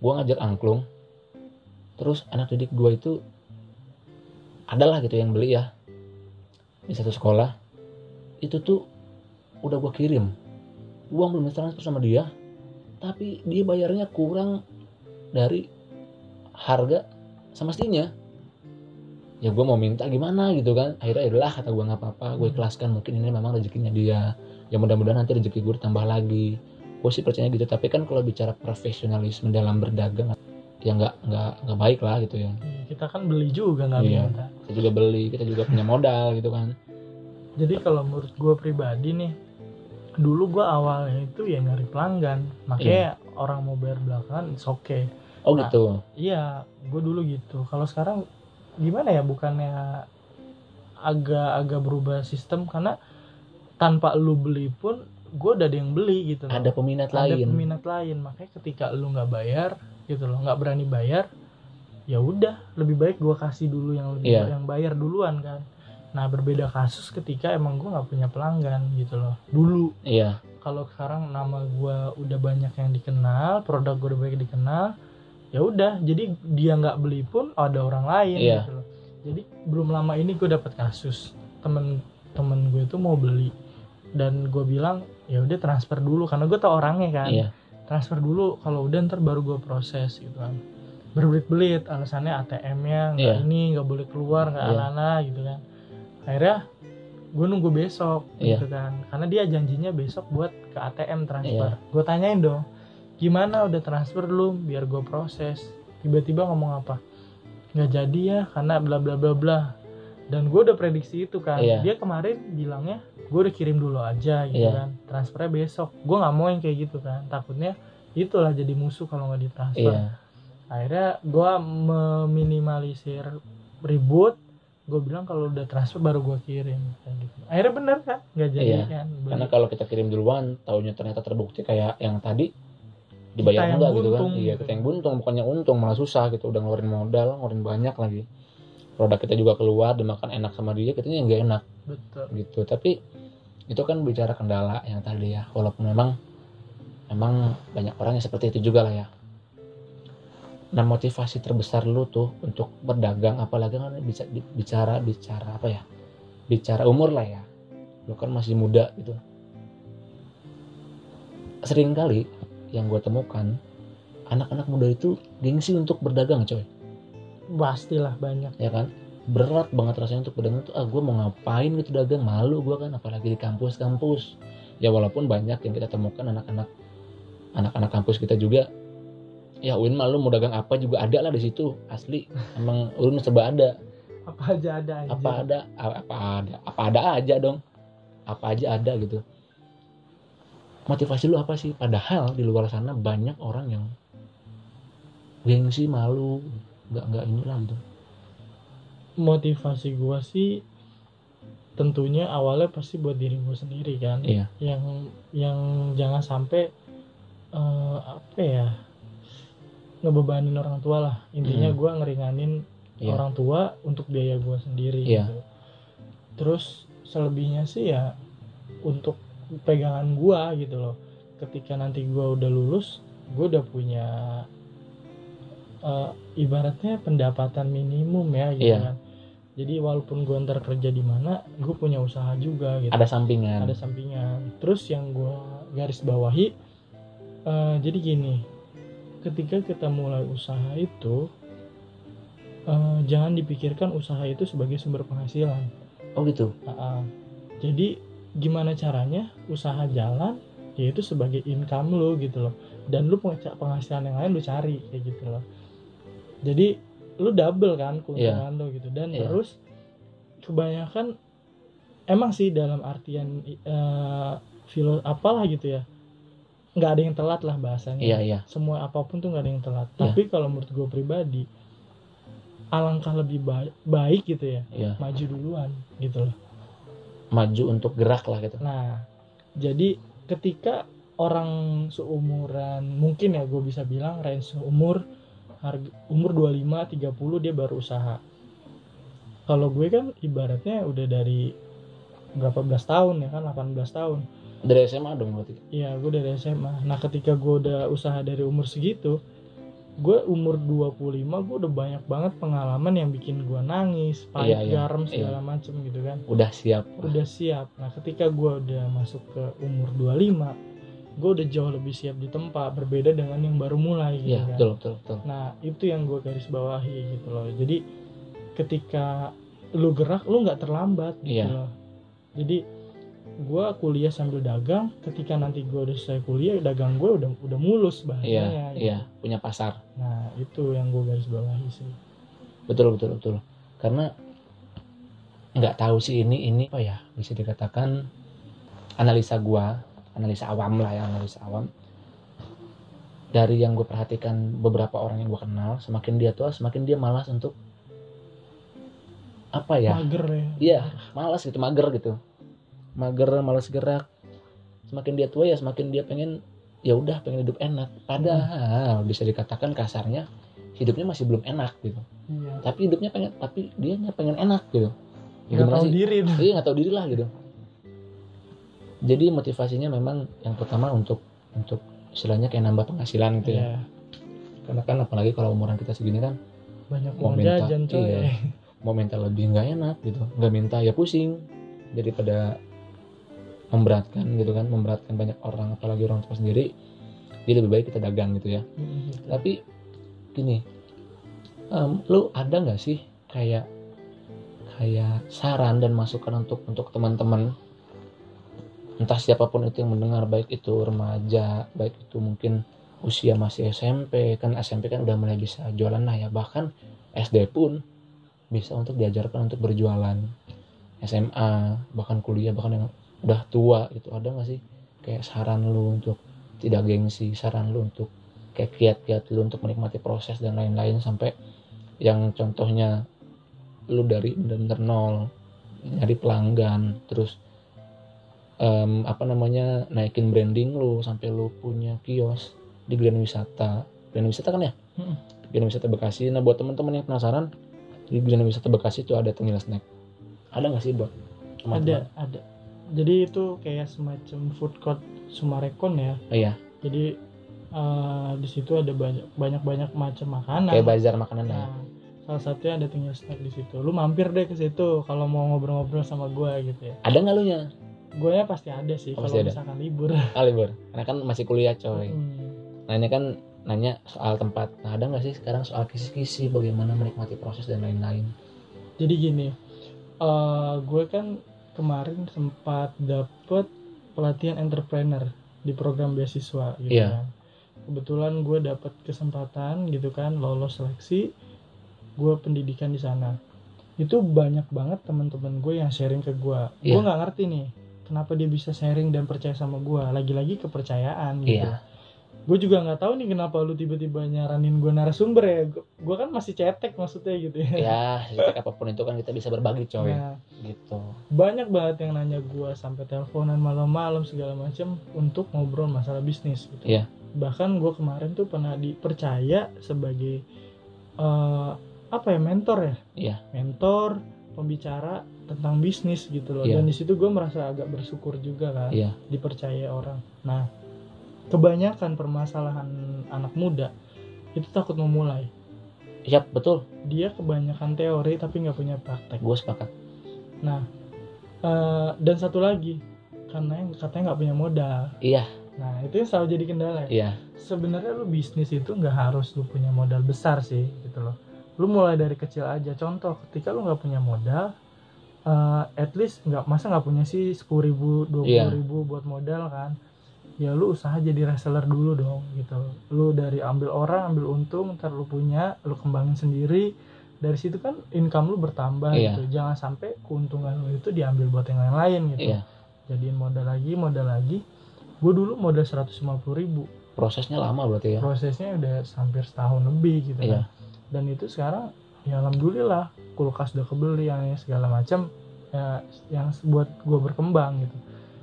Gue ngajak angklung. Terus anak didik gue itu adalah gitu yang beli ya. Di satu sekolah. Itu tuh udah gue kirim. Uang belum transfer sama dia. Tapi dia bayarnya kurang dari harga semestinya ya gue mau minta gimana gitu kan. Akhirnya adalah kata gue nggak apa-apa. Gue ikhlaskan mungkin ini memang rezekinya dia. Ya mudah-mudahan nanti rezeki gue ditambah lagi gue sih percaya gitu. Tapi kan kalau bicara profesionalisme dalam berdagang ya nggak nggak nggak baik lah gitu ya. Iya, kita kan beli juga nggak Iya. minta. Kita juga beli kita juga punya modal gitu kan. Jadi kalau menurut gue pribadi nih dulu gue awalnya itu ya nyari pelanggan. Makanya orang mau bayar belakangan it's okay. Oh Nah. gitu iya gue dulu gitu. Kalau sekarang gimana ya? Bukannya agak-agak berubah sistem karena tanpa lu beli pun gue udah ada yang beli gitu loh. ada peminat ada lain. peminat lain. Makanya ketika lu nggak bayar gitu loh nggak berani bayar ya udah lebih baik gua kasih dulu yang lebih Iya. yang bayar duluan kan. Nah berbeda kasus ketika emang gua nggak punya pelanggan gitu loh. Dulu. Iya. Kalau sekarang nama gua udah banyak yang dikenal produk gua udah banyak dikenal ya udah. Jadi dia nggak beli pun ada orang lain Iya. gitu loh. Jadi belum lama ini gue dapet kasus. Temen temen gue itu mau beli. Dan gue bilang ya udah transfer dulu karena gue tau orangnya kan. Iya. Transfer dulu kalau udah ntar baru gue proses gitu kan. Berbelit-belit alasannya ATM-nya nggak Iya. ini nggak boleh keluar nggak Iya. ala-ala gitu kan. Akhirnya gue nunggu besok Iya. gitu kan. Karena dia janjinya besok buat ke ATM transfer. Iya. gue tanyain dong gimana? Udah transfer belum? Biar gue proses. Tiba-tiba ngomong apa nggak jadi ya karena bla bla bla bla dan gue udah prediksi itu kan. Iya. dia kemarin bilangnya gue udah kirim dulu aja gitu Iya. kan. Transfernya besok. Gue nggak mau yang kayak gitu kan. Takutnya itulah jadi musuh kalau nggak ditransfer. Iya. Akhirnya gue meminimalisir ribut. Gue bilang kalau udah transfer baru gue kirim kayak gitu. Akhirnya bener kan? Nggak jadi Iya. kan? Beli. karena kalau kita kirim duluan taunya ternyata terbukti kayak yang tadi dibayar Kita enggak gitu kan? iya gitu. kita yang buntung bukannya untung malah susah gitu. Udah ngeluarin modal ngeluarin banyak lagi produk kita juga keluar dimakan enak sama dia yang nggak enak. Betul. Gitu. Tapi itu kan bicara kendala yang tadi ya. Walaupun memang memang banyak orang yang seperti itu juga lah ya. Nah motivasi terbesar lu tuh untuk berdagang apalagi kan bicara bicara apa ya? Bicara umur lah ya. Lu kan masih muda gitu. Sering kali yang gue temukan anak-anak muda itu gengsi untuk berdagang coy pastilah banyak. Ya kan? Berat banget rasanya untuk berdagang tuh ah gue mau ngapain gitu dagang? Malu gue kan apalagi di kampus-kampus. Ya walaupun banyak yang kita temukan anak-anak anak-anak kampus kita juga ya Win malu mau dagang apa juga ada lah di situ asli. Emang Win serba ada. Apa aja ada aja apa ada? Apa ada? Apa ada aja dong. Apa aja ada gitu. Motivasi lu apa sih? Padahal di luar sana banyak orang yang gengsi malu nggak nggak inilah gitu motivasi gue sih tentunya awalnya pasti buat diri gue sendiri kan iya yang yang jangan sampai eh, apa ya ngebebanin orang tua lah intinya Hmm. gue ngeringanin Iya. orang tua untuk biaya gue sendiri Iya. gitu. terus selebihnya sih ya untuk pegangan gue gitu loh ketika nanti gue udah lulus gue udah punya eh, ibaratnya pendapatan minimum ya gitu Iya. kan. Jadi walaupun gue ntar kerja di mana gue punya usaha juga gitu. Ada sampingan. Ada sampingan. Terus yang gue garis bawahi eh, jadi gini ketika kita mulai usaha itu eh, jangan dipikirkan usaha itu sebagai sumber penghasilan. Oh gitu? Ah, ah. jadi gimana caranya usaha jalan yaitu sebagai income lu gitu loh. Dan lu penghasilan yang lain lu cari kayak gitu loh jadi lu double kan keuntungan lu gitu. Dan Iya. terus kebanyakan emang sih dalam artian eh filo apalah gitu ya. Nggak ada yang telat lah bahasanya. Iya iya. Semua apa pun tuh nggak ada yang telat. Iya. tapi kalau menurut gue pribadi alangkah lebih ba- baik gitu ya iya. maju duluan gitu loh. Maju untuk gerak lah gitu. Nah jadi ketika orang seumuran mungkin ya gue bisa bilang range umur harga umur 25 30 dia baru usaha kalau gue kan ibaratnya udah dari berapa belas tahun ya kan 18 tahun dari SMA dong berarti Iya, gue dari SMA. Nah, ketika gue udah usaha dari umur segitu, gue umur 25, gue udah banyak banget pengalaman yang bikin gue nangis, pahit, Iya, iya, garam, segala macem gitu kan. udah siap Udah siap. Nah, ketika gue udah masuk ke umur 25, gue udah jauh lebih siap di tempat, berbeda dengan yang baru mulai gitu iya kan. betul betul betul Nah, itu yang gue garis bawahi gitu loh. Jadi, ketika lu gerak, lu nggak terlambat gitu Iya. loh. Jadi, gue kuliah sambil dagang. Ketika nanti gue udah selesai kuliah, dagang gue udah udah mulus iya bahasanya. gitu. iya punya pasar Nah, itu yang gue garis bawahi sih. betul betul betul karena nggak tahu sih ini ini apa ya bisa dikatakan analisa gua analisa awam lah ya analisa awam. Dari yang gue perhatikan beberapa orang yang gue kenal semakin dia tua semakin dia malas untuk apa ya? Mager ya. iya malas gitu mager gitu. Mager malas gerak. Semakin dia tua ya semakin dia pengen ya udah pengen hidup enak. Padahal bisa dikatakan kasarnya hidupnya masih belum enak gitu. Iya. tapi hidupnya pengen tapi dia pengen enak gitu. Nggak tahu diri. iya nggak tahu diri lah gitu jadi motivasinya memang yang pertama untuk untuk istilahnya kayak nambah penghasilan gitu ya Iya. karena kan apalagi kalau umuran kita segini kan Banyak Mau minta, jajan coy. iya. mau minta lebih nggak enak gitu nggak minta ya pusing daripada memberatkan gitu kan memberatkan banyak orang apalagi orang tua sendiri jadi lebih baik kita dagang gitu ya Mm, gitu. tapi gini em, lu ada nggak sih kayak kayak saran dan masukan untuk untuk teman-teman entah siapa pun itu yang mendengar baik itu remaja baik itu mungkin usia masih SMP kan SMP kan udah mulai bisa jualan lah ya. Bahkan SD pun bisa untuk diajarkan untuk berjualan. SMA bahkan kuliah bahkan yang udah tua itu ada nggak sih kayak saran lu untuk tidak gengsi saran lu untuk kayak kiat-kiat lu untuk menikmati proses dan lain-lain sampai yang contohnya lu dari bener-bener nol nyari pelanggan terus em, apa namanya naikin branding lu sampai lu punya kios di Grand Wisata Grand Wisata kan ya Mm. Grand Wisata Bekasi nah buat teman-teman yang penasaran di Grand Wisata Bekasi itu ada tengil snack ada nggak sih buat teman-teman? Ada, ada. Jadi itu kayak semacam food court Sumarekon ya. Oh, iya Jadi eh, di situ ada banyak banyak banyak macam makanan. kayak bazar makanan ya Nah, salah satunya ada tinggal snack di situ. Lu mampir deh ke situ kalau mau ngobrol-ngobrol sama gue gitu ya. ada nggak lu nya Gue ya pasti ada sih Oh, kalau misalkan libur. ah libur karena kan masih kuliah coy Hmm. nanya kan nanya soal tempat nah ada nggak sih sekarang soal kisi-kisi bagaimana menikmati proses dan lain-lain Jadi gini, eh gue kan kemarin sempat dapet pelatihan entrepreneur di program beasiswa gitu Iya. kan. Kebetulan gue dapet kesempatan gitu kan lolos seleksi, gue pendidikan di sana. Itu banyak banget teman-teman gue yang sharing ke gue. Gue Iya. nggak ngerti nih, kenapa dia bisa sharing dan percaya sama gue. Lagi-lagi kepercayaan gitu. Iya. Gue juga nggak tahu nih kenapa lu tiba-tiba nyaranin gue narasumber ya. Gue kan masih cetek maksudnya gitu ya. ya setiap apa pun itu kan kita bisa berbagi coy Nah, gitu banyak banget yang nanya gua sampai teleponan malam-malam segala macam untuk ngobrol masalah bisnis gitu. Iya. Bahkan gua kemarin tuh pernah dipercaya sebagai eh, apa ya mentor ya? Iya. Mentor, pembicara tentang bisnis gitu loh. Iya. Dan di situ gue merasa agak bersyukur juga kan Iya. dipercaya orang. Nah, kebanyakan permasalahan anak muda itu takut memulai. Yap betul Dia kebanyakan teori tapi nggak punya praktek. gue sepakat Nah, eh, dan satu lagi karena yang katanya nggak punya modal. iya Nah, itu yang selalu jadi kendala. ya. iya Sebenarnya lu bisnis itu nggak harus lu punya modal besar sih, gitu loh. Lu mulai dari kecil aja. Contoh, ketika lu nggak punya modal, eh, at least nggak masa nggak punya sih sepuluh ribu, dua Iya. ribu buat modal kan? Ya lu usaha jadi reseller dulu dong, gitu. Lu dari ambil orang, ambil untung, ntar lu punya, lu kembangin sendiri. Dari situ kan income lu bertambah Iya. gitu. Jangan sampai keuntungan lu itu diambil buat yang lain-lain gitu iya jadiin modal lagi modal lagi gue dulu modal 150 ribu prosesnya lama berarti ya prosesnya udah hampir setahun lebih gitu Iya. kan dan itu sekarang ya alhamdulillah kulkas udah kebeli yang segala macam ya yang buat gue berkembang gitu.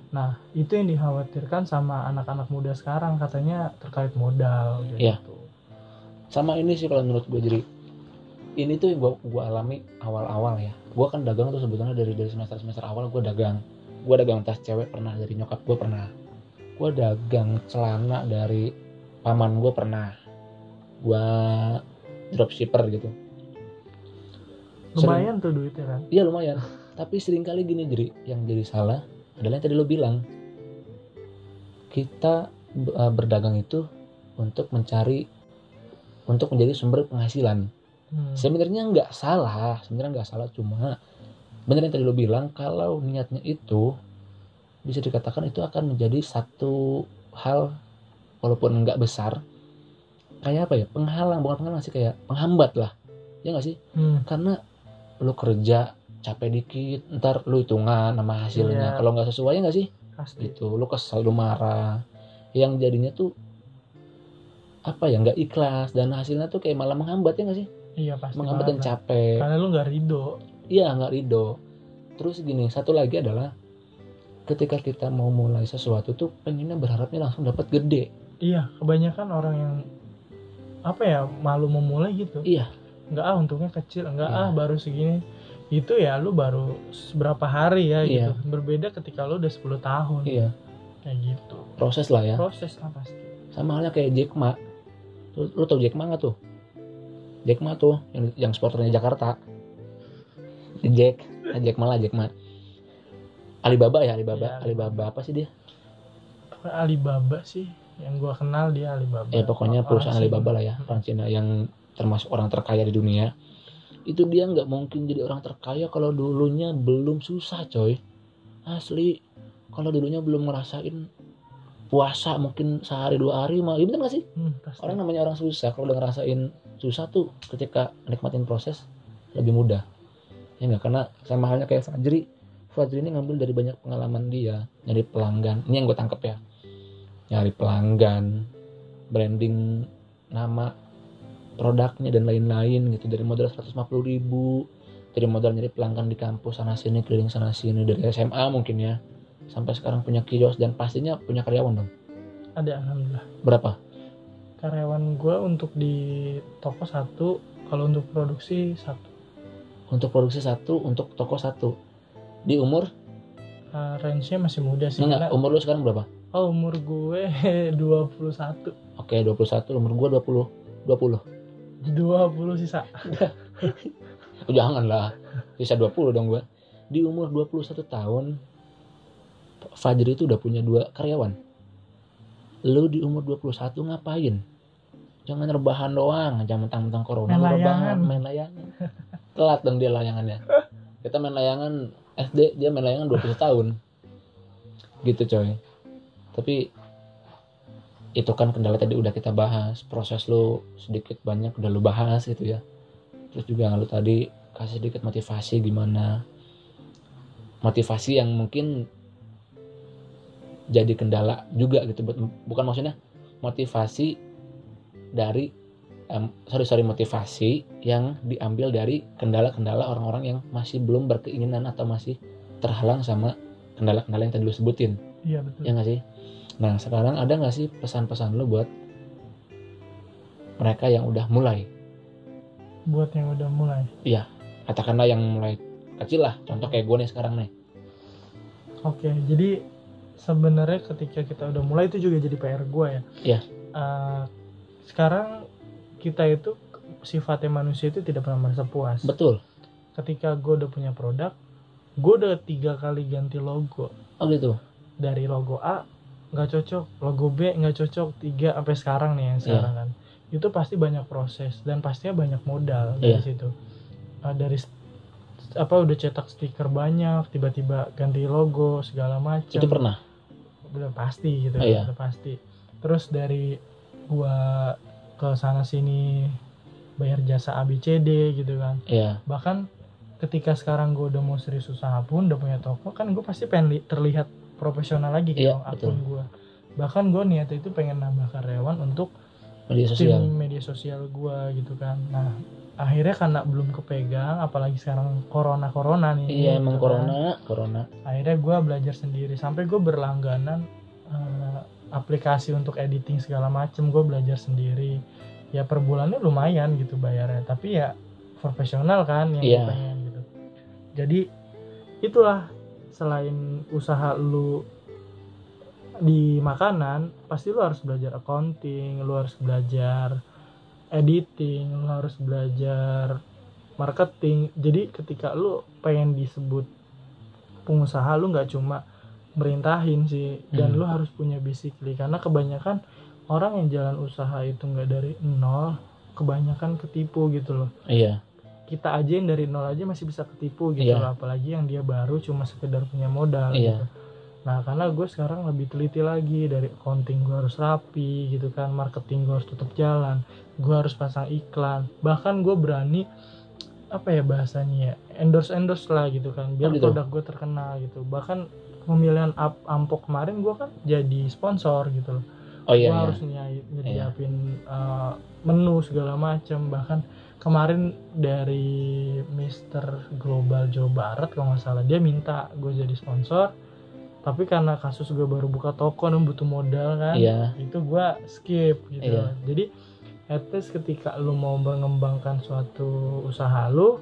Nah itu yang dikhawatirkan sama anak-anak muda sekarang katanya terkait modal gitu Iya. sama ini sih kalau menurut gue jadi ini tuh yang gue gua alami awal-awal ya. Gue kan dagang tuh sebetulnya dari dari semester semester awal gue dagang. Gue dagang tas cewek pernah dari nyokap gue pernah. Gue dagang celana dari paman gue pernah. Gue dropshipper gitu lumayan tuh duitnya kan Iya lumayan. Tapi sering kali gini jadi yang jadi salah adalah yang tadi lo bilang kita uh, berdagang itu untuk mencari untuk menjadi sumber penghasilan. Hmm. Sebenarnya nggak salah, sebenarnya nggak salah cuma bener yang tadi lo bilang kalau niatnya itu bisa dikatakan itu akan menjadi satu hal walaupun nggak besar kayak apa ya penghalang bukan penghalang sih kayak penghambat lah ya nggak sih Hmm. karena lu kerja capek dikit ntar lu hitungan sama hasilnya. Iya. kalau nggak sesuai nggak sih? Pasti. Gitu. Lu kesal lu marah. Yang jadinya tuh apa ya nggak ikhlas dan hasilnya tuh kayak malah menghambat ya nggak sih? Iya pasti menghambat dan capek. Karena lu nggak ridho. Iya nggak ridho. Terus gini satu lagi adalah ketika kita mau mulai sesuatu tuh pengennya berharapnya langsung dapat gede. Iya kebanyakan orang yang apa ya malu memulai gitu. Iya nggak ah untungnya kecil. Nggak Iya. ah baru segini. Itu ya lu baru berapa hari ya Iya. gitu. Berbeda ketika lu udah 10 tahun. Iya. Kayak gitu. Proses lah ya. Proses lah pasti. Sama halnya kayak Jack Ma. Lu, lu tau Jack Ma nggak tuh? Jack Ma tuh yang, yang supporternya Jakarta. Jack. Ah, Jack Ma lah Jack Ma. Alibaba ya Alibaba. Iya, Alibaba apa sih dia? Alibaba sih. Yang gua kenal dia Alibaba. Eh pokoknya perusahaan Alibaba lah ya. Orang Cina yang termasuk orang terkaya di dunia itu dia nggak mungkin jadi orang terkaya kalau dulunya belum susah coy. Asli kalau dulunya belum ngerasain puasa mungkin sehari dua hari mah iya bener gak sih? Hmm, pasti. orang namanya orang susah kalau udah ngerasain susah tuh ketika nikmatin proses lebih mudah. Ya nggak? Karena sama halnya kayak Fajri. Fajri ini ngambil dari banyak pengalaman dia nyari pelanggan. Ini yang gue tangkep ya. Nyari pelanggan branding nama produknya dan lain-lain gitu. Dari modal 150 ribu dari modal nyari pelanggan di kampus sana sini keliling sana sini dari SMA mungkin ya. Sampai sekarang punya kios dan pastinya punya karyawan dong. Ada alhamdulillah. Berapa? Karyawan gua untuk di toko satu kalau untuk produksi satu. Untuk produksi satu untuk toko satu. Di umur? Uh, range-nya masih muda sih enggak karena umur lu sekarang berapa? Oh, umur gue 21 oke 21 umur gua 20 20 20 sisa. Oh, jangan lah sisa 20 dong gua. Di umur 21 tahun Fajri itu udah punya dua karyawan. Lu di umur 21 ngapain? Jangan rebahan doang jangan mentang-mentang corona Main rebahan main layangan. Telat dong dia layangannya. Kita main layangan SD dia main layangan 20 tahun. Gitu coy. Tapi itu kan kendala tadi udah kita bahas. Proses lu sedikit banyak udah lu bahas gitu ya. Terus juga lu tadi kasih sedikit motivasi gimana. Motivasi yang mungkin jadi kendala juga gitu buat bukan maksudnya motivasi dari em, sorry sorry motivasi yang diambil dari kendala-kendala orang-orang yang masih belum berkeinginan atau masih terhalang sama kendala-kendala yang tadi lu sebutin. Iya betul. Ya nggak sih nah sekarang ada nggak sih pesan-pesan lu buat mereka yang udah mulai buat yang udah mulai katakanlah yang mulai kecil lah contoh kayak gue nih sekarang nih Oke, jadi sebenarnya ketika kita udah mulai itu juga jadi PR gue ya. Iya. Eh, sekarang kita itu sifatnya manusia itu tidak pernah merasa puas. betul Ketika gue udah punya produk, gue udah tiga kali ganti logo. oh gitu Dari logo A nggak cocok, logo B nggak cocok, tiga sampai sekarang nih yang sekarang kan. Itu pasti banyak proses dan pastinya banyak modal dari Iya. situ. Eh, dari apa udah cetak stiker banyak, tiba-tiba ganti logo segala macam itu pernah udah pasti gitu Oh, kan, iya. udah pasti terus dari gua ke sana sini bayar jasa ABCD gitu kan Iya bahkan ketika sekarang gua udah mau serius usaha pun udah punya toko kan gue pasti pengen li- terlihat profesional lagi Iya, gitu akun gua. Bahkan gue niatnya itu pengen nambah karyawan untuk media tim sosial. media sosial gue gitu kan. Nah akhirnya karena belum kepegang apalagi sekarang corona corona nih iya gitu emang kan. corona corona. Akhirnya gue belajar sendiri sampai gue berlangganan eh, aplikasi untuk editing segala macem gue belajar sendiri. Ya per bulannya lumayan gitu bayarnya tapi ya profesional kan yang Iya. gue pengen gitu. Jadi itulah selain usaha lu di makanan pasti lu harus belajar accounting lu harus belajar editing lu harus belajar marketing. Jadi ketika lu pengen disebut pengusaha lu nggak cuma merintahin sih dan Hmm. lu harus punya basically. Karena kebanyakan orang yang jalan usaha itu nggak dari nol kebanyakan ketipu gitu loh. Iya kita aja yang dari nol aja masih bisa ketipu gitu Iya. loh apalagi yang dia baru cuma sekedar punya modal Iya. gitu. nah karena gue sekarang lebih teliti lagi dari accounting gue harus rapi gitu kan marketing gue harus tetap jalan gue harus pasang iklan bahkan gue berani apa ya bahasanya ya endorse endorse lah gitu kan biar Oh, gitu. produk gue terkenal gitu bahkan pemilihan ap- ampo kemarin gue kan jadi sponsor gitu loh oh iya gue iya harus nyai- nyediapin uh, menu segala macam bahkan kemarin dari Mister Global Jawa Barat kalau nggak salah dia minta gue jadi sponsor. Tapi karena kasus gue baru buka toko dan butuh modal kan iya. itu gue skip gitu. Loh. jadi at least ketika lu mau mengembangkan suatu usaha lu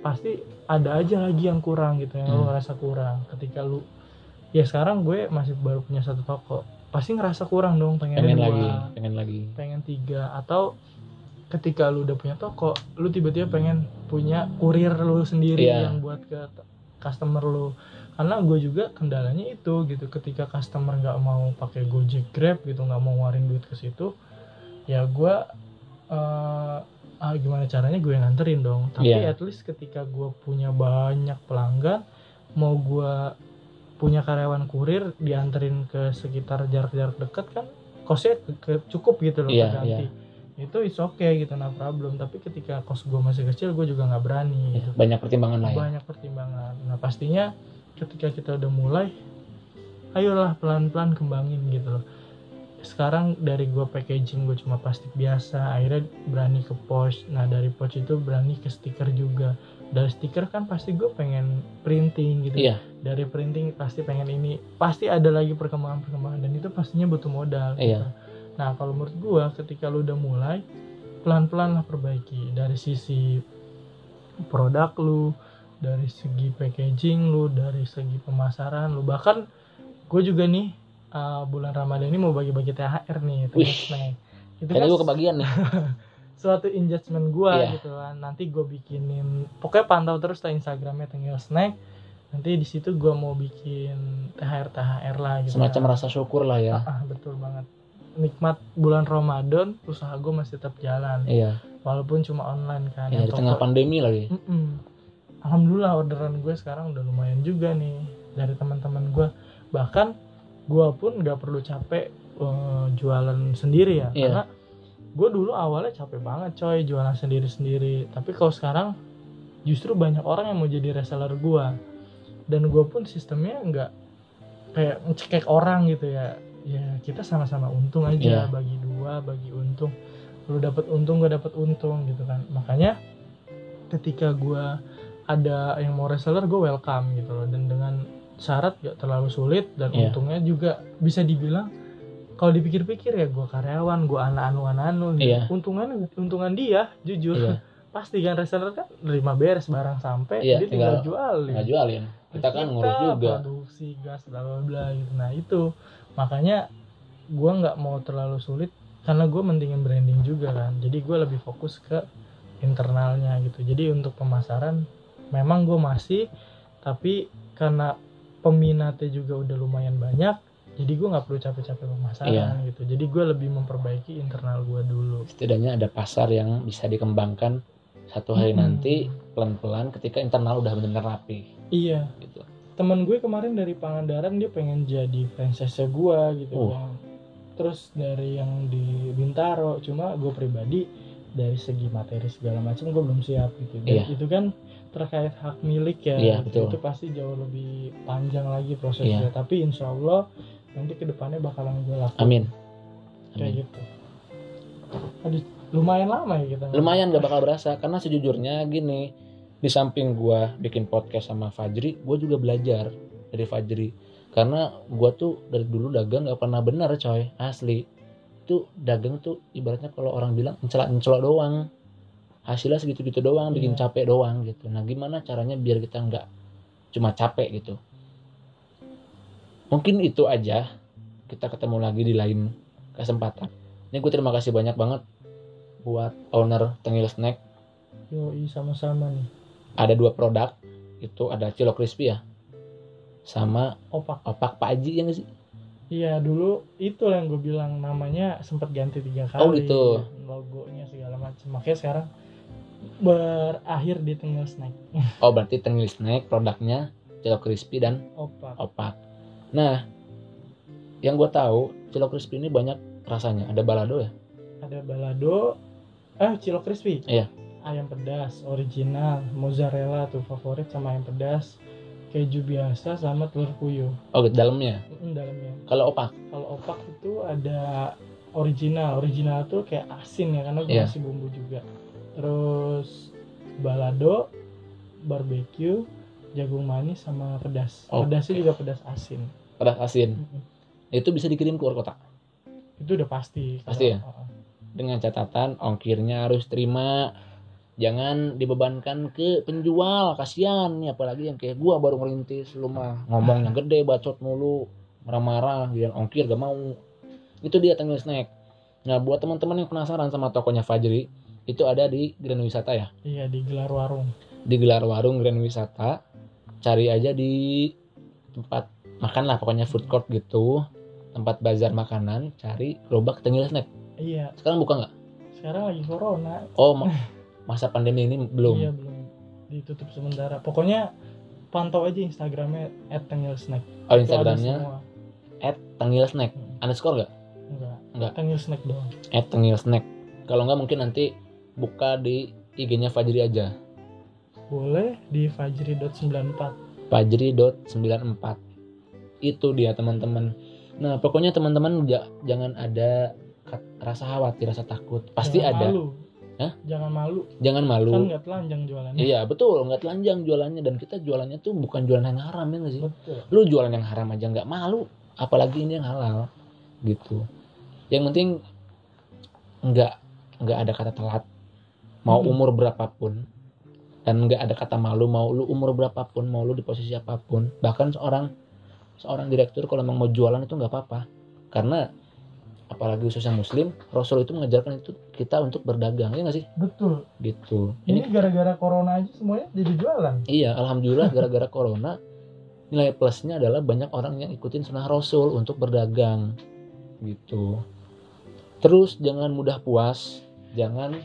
pasti ada aja lagi yang kurang gitu yang lu Hmm. ngerasa kurang. Ketika lu ya sekarang gue masih baru punya satu toko pasti ngerasa kurang dong pengen, pengen dua. lagi pengen lagi. Pengen tiga atau ketika lu udah punya toko lu tiba-tiba pengen punya kurir lu sendiri Iya. yang buat ke customer lu karena gue juga kendalanya itu gitu ketika customer nggak mau pakai Gojek Grab gitu nggak mau ngeluarin duit ke situ ya gue eh, ah, gimana caranya gue yang nganterin dong tapi Iya. at least ketika gue punya banyak pelanggan mau gue punya karyawan kurir dianterin ke sekitar jarak-jarak dekat kan kosnya cukup gitu loh Iya, keganti itu is okay gitu nah problem. Tapi ketika kos gue masih kecil gue juga nggak berani Iya, gitu. banyak pertimbangan lah ya. Banyak pertimbangan. Nah pastinya ketika kita udah mulai ayolah pelan-pelan kembangin gitu loh. Sekarang dari gue packaging gue cuma plastik biasa akhirnya berani ke pouch. Nah dari pouch itu berani ke stiker juga. Dari stiker kan pasti gue pengen printing gitu. Iya. dari printing pasti pengen ini. Pasti ada lagi perkembangan-perkembangan dan itu pastinya butuh modal gitu. Nah kalau menurut gue ketika lu udah mulai pelan-pelan lah perbaiki. Dari sisi produk lu dari segi packaging lu dari segi pemasaran lu. Bahkan gue juga nih uh, bulan Ramadan ini mau bagi-bagi THR nih Wih. teman itu kan gue kebagian nih. suatu investment gue Iya. gitu kan. Nanti gue bikinin pokoknya pantau terus lah Instagramnya Tengil Snack. Nanti di situ gue mau bikin THR THR lah gitu semacam kan. rasa syukur lah ya. Ah, betul banget nikmat bulan Ramadan usaha gue masih tetap jalan. Iya. Walaupun cuma online kan iya di tengah pandemi lagi. Mm-mm. Alhamdulillah orderan gue sekarang udah lumayan juga nih dari teman-teman gue bahkan gue pun nggak perlu capek eh, jualan sendiri ya Iya. karena gue dulu awalnya capek banget coy jualan sendiri-sendiri. Tapi kalau sekarang justru banyak orang yang mau jadi reseller gue dan gue pun sistemnya nggak kayak ngecekek orang gitu ya ya kita sama-sama untung aja Iya. bagi dua bagi untung. Lu dapat untung gue dapat untung gitu kan. Makanya ketika gue ada yang mau reseller gue welcome gitu loh. Dan dengan syarat gak terlalu sulit dan Iya. untungnya juga bisa dibilang kalau dipikir-pikir ya gue karyawan gue anu anu anu gitu. Iya. untungan untungan dia jujur. Iya. Pasti kan reseller kan nerima beres barang sampai Iya, dia tinggal, tinggal jual nggak jualin. Kita kan ngurus juga. produksi gas bla bla bla gitu. Nah itu makanya gue nggak mau terlalu sulit karena gue mentingin branding juga kan. Jadi gue lebih fokus ke internalnya gitu. Jadi untuk pemasaran memang gue masih tapi karena peminatnya juga udah lumayan banyak jadi gue nggak perlu capek-capek pemasaran Iya. gitu. Jadi gue lebih memperbaiki internal gue dulu. Setidaknya ada pasar yang bisa dikembangkan satu hari Mm-mm. nanti pelan-pelan ketika internal udah benar-benar rapi. Iya. Gitu temen gue kemarin dari Pangandaran dia pengen jadi franchise gue gitu Oh. kan. Terus dari yang di Bintaro cuma gue pribadi dari segi materi segala macam gue belum siap gitu. Dan Iya. itu kan terkait hak milik ya Iya, gitu. betul. itu pasti jauh lebih panjang lagi prosesnya. Tapi insya Allah nanti ke depannya bakalan gue lakuin. Amin. Kayak amin. gitu. Aduh lumayan lama ya kita. Lumayan gak bakal berasa. Karena sejujurnya gini di samping gua bikin podcast sama Fajri gua juga belajar dari Fajri. Karena gua tuh dari dulu dagang gak pernah benar coy. Asli. Itu dagang tuh ibaratnya kalau orang bilang mencelak mencelok doang. Hasilnya segitu-gitu doang bikin Iya. capek doang gitu. Nah gimana caranya biar kita nggak cuma capek gitu? Mungkin itu aja. Kita ketemu lagi di lain kesempatan. Ini gue terima kasih banyak banget buat owner Tengil Snack. Yoi sama-sama nih ada dua produk itu ada Cilok Crispy ya sama opak. opak Pak Haji ya nggak sih? Iya dulu itu yang gue bilang namanya sempat ganti tiga kali. Oh, gitu. logonya segala macam makanya sekarang berakhir di tengah snack. Oh berarti Tengil Snack produknya Cilok Crispy dan opak. opak. Nah yang gue tahu Cilok Crispy ini banyak rasanya. Ada balado ya? Ada balado. Eh cilok crispy? Iya. Ayam pedas original mozzarella tuh favorit sama ayam pedas keju biasa sama telur puyuh. Oh dalamnya? Mm, dalamnya. Kalau opak? Kalau opak itu ada original. Original tuh kayak asin ya karena gue Iya. kasih bumbu juga. Terus balado barbecue jagung manis sama pedas. Oke. pedasnya juga pedas asin. Pedas asin? Mm-mm. itu bisa dikirim ke luar kota? Itu udah pasti. Pasti ya? Kalau- dengan catatan ongkirnya harus terima jangan dibebankan ke penjual kasihan nih apalagi yang kayak gua baru ngerintis lu mah ngomong yang gede bacot mulu marah-marah yang ongkir gak mau. Itu dia Tengil Snack. Nah buat teman-teman yang penasaran sama tokonya Fajri itu ada di Grand Wisata ya? Iya digelar warung. Di gelar warung Grand Wisata. Cari aja di tempat makan lah pokoknya food court gitu. Tempat bazar makanan cari gerobak Tengil Snack. Iya. Sekarang buka nggak? Sekarang lagi corona. Oh, masa pandemi ini belum. Iya belum ditutup sementara. Pokoknya pantau aja Instagramnya @tengilsnack. Oh, Itu Instagramnya semua. Tengil Snack. Underscore nggak? Enggak. Enggak. Tengilsnack doang. Tengil Snack. Kalau nggak mungkin nanti buka di IG-nya Fajri aja. Boleh di fajri.94. Fajri.94 Itu dia teman-teman. Nah, pokoknya teman-teman ja- jangan ada rasa khawatir, rasa takut. Pasti Jangan ada. Malu. Hah? Jangan malu. Jangan Kan malu. nggak telanjang jualannya. Iya, betul. Nggak telanjang jualannya. Dan kita jualannya tuh bukan jualan yang haram ya nggak sih? Betul. lu jualan yang haram aja nggak malu apalagi ini yang halal gitu yang penting nggak nggak ada kata telat mau Hmm. umur berapapun dan nggak ada kata malu mau lu umur berapapun mau lu di posisi apa pun bahkan seorang seorang direktur kalau mau jualan itu nggak apa-apa karena apalagi khususnya muslim rasul itu mengajarkan itu kita untuk berdagang ya nggak sih Betul. gitu Ini gara-gara corona aja semuanya jadi jualan. Iya, alhamdulillah gara-gara corona nilai plusnya adalah banyak orang yang ikutin sunnah Rasul untuk berdagang gitu. Terus jangan mudah puas, jangan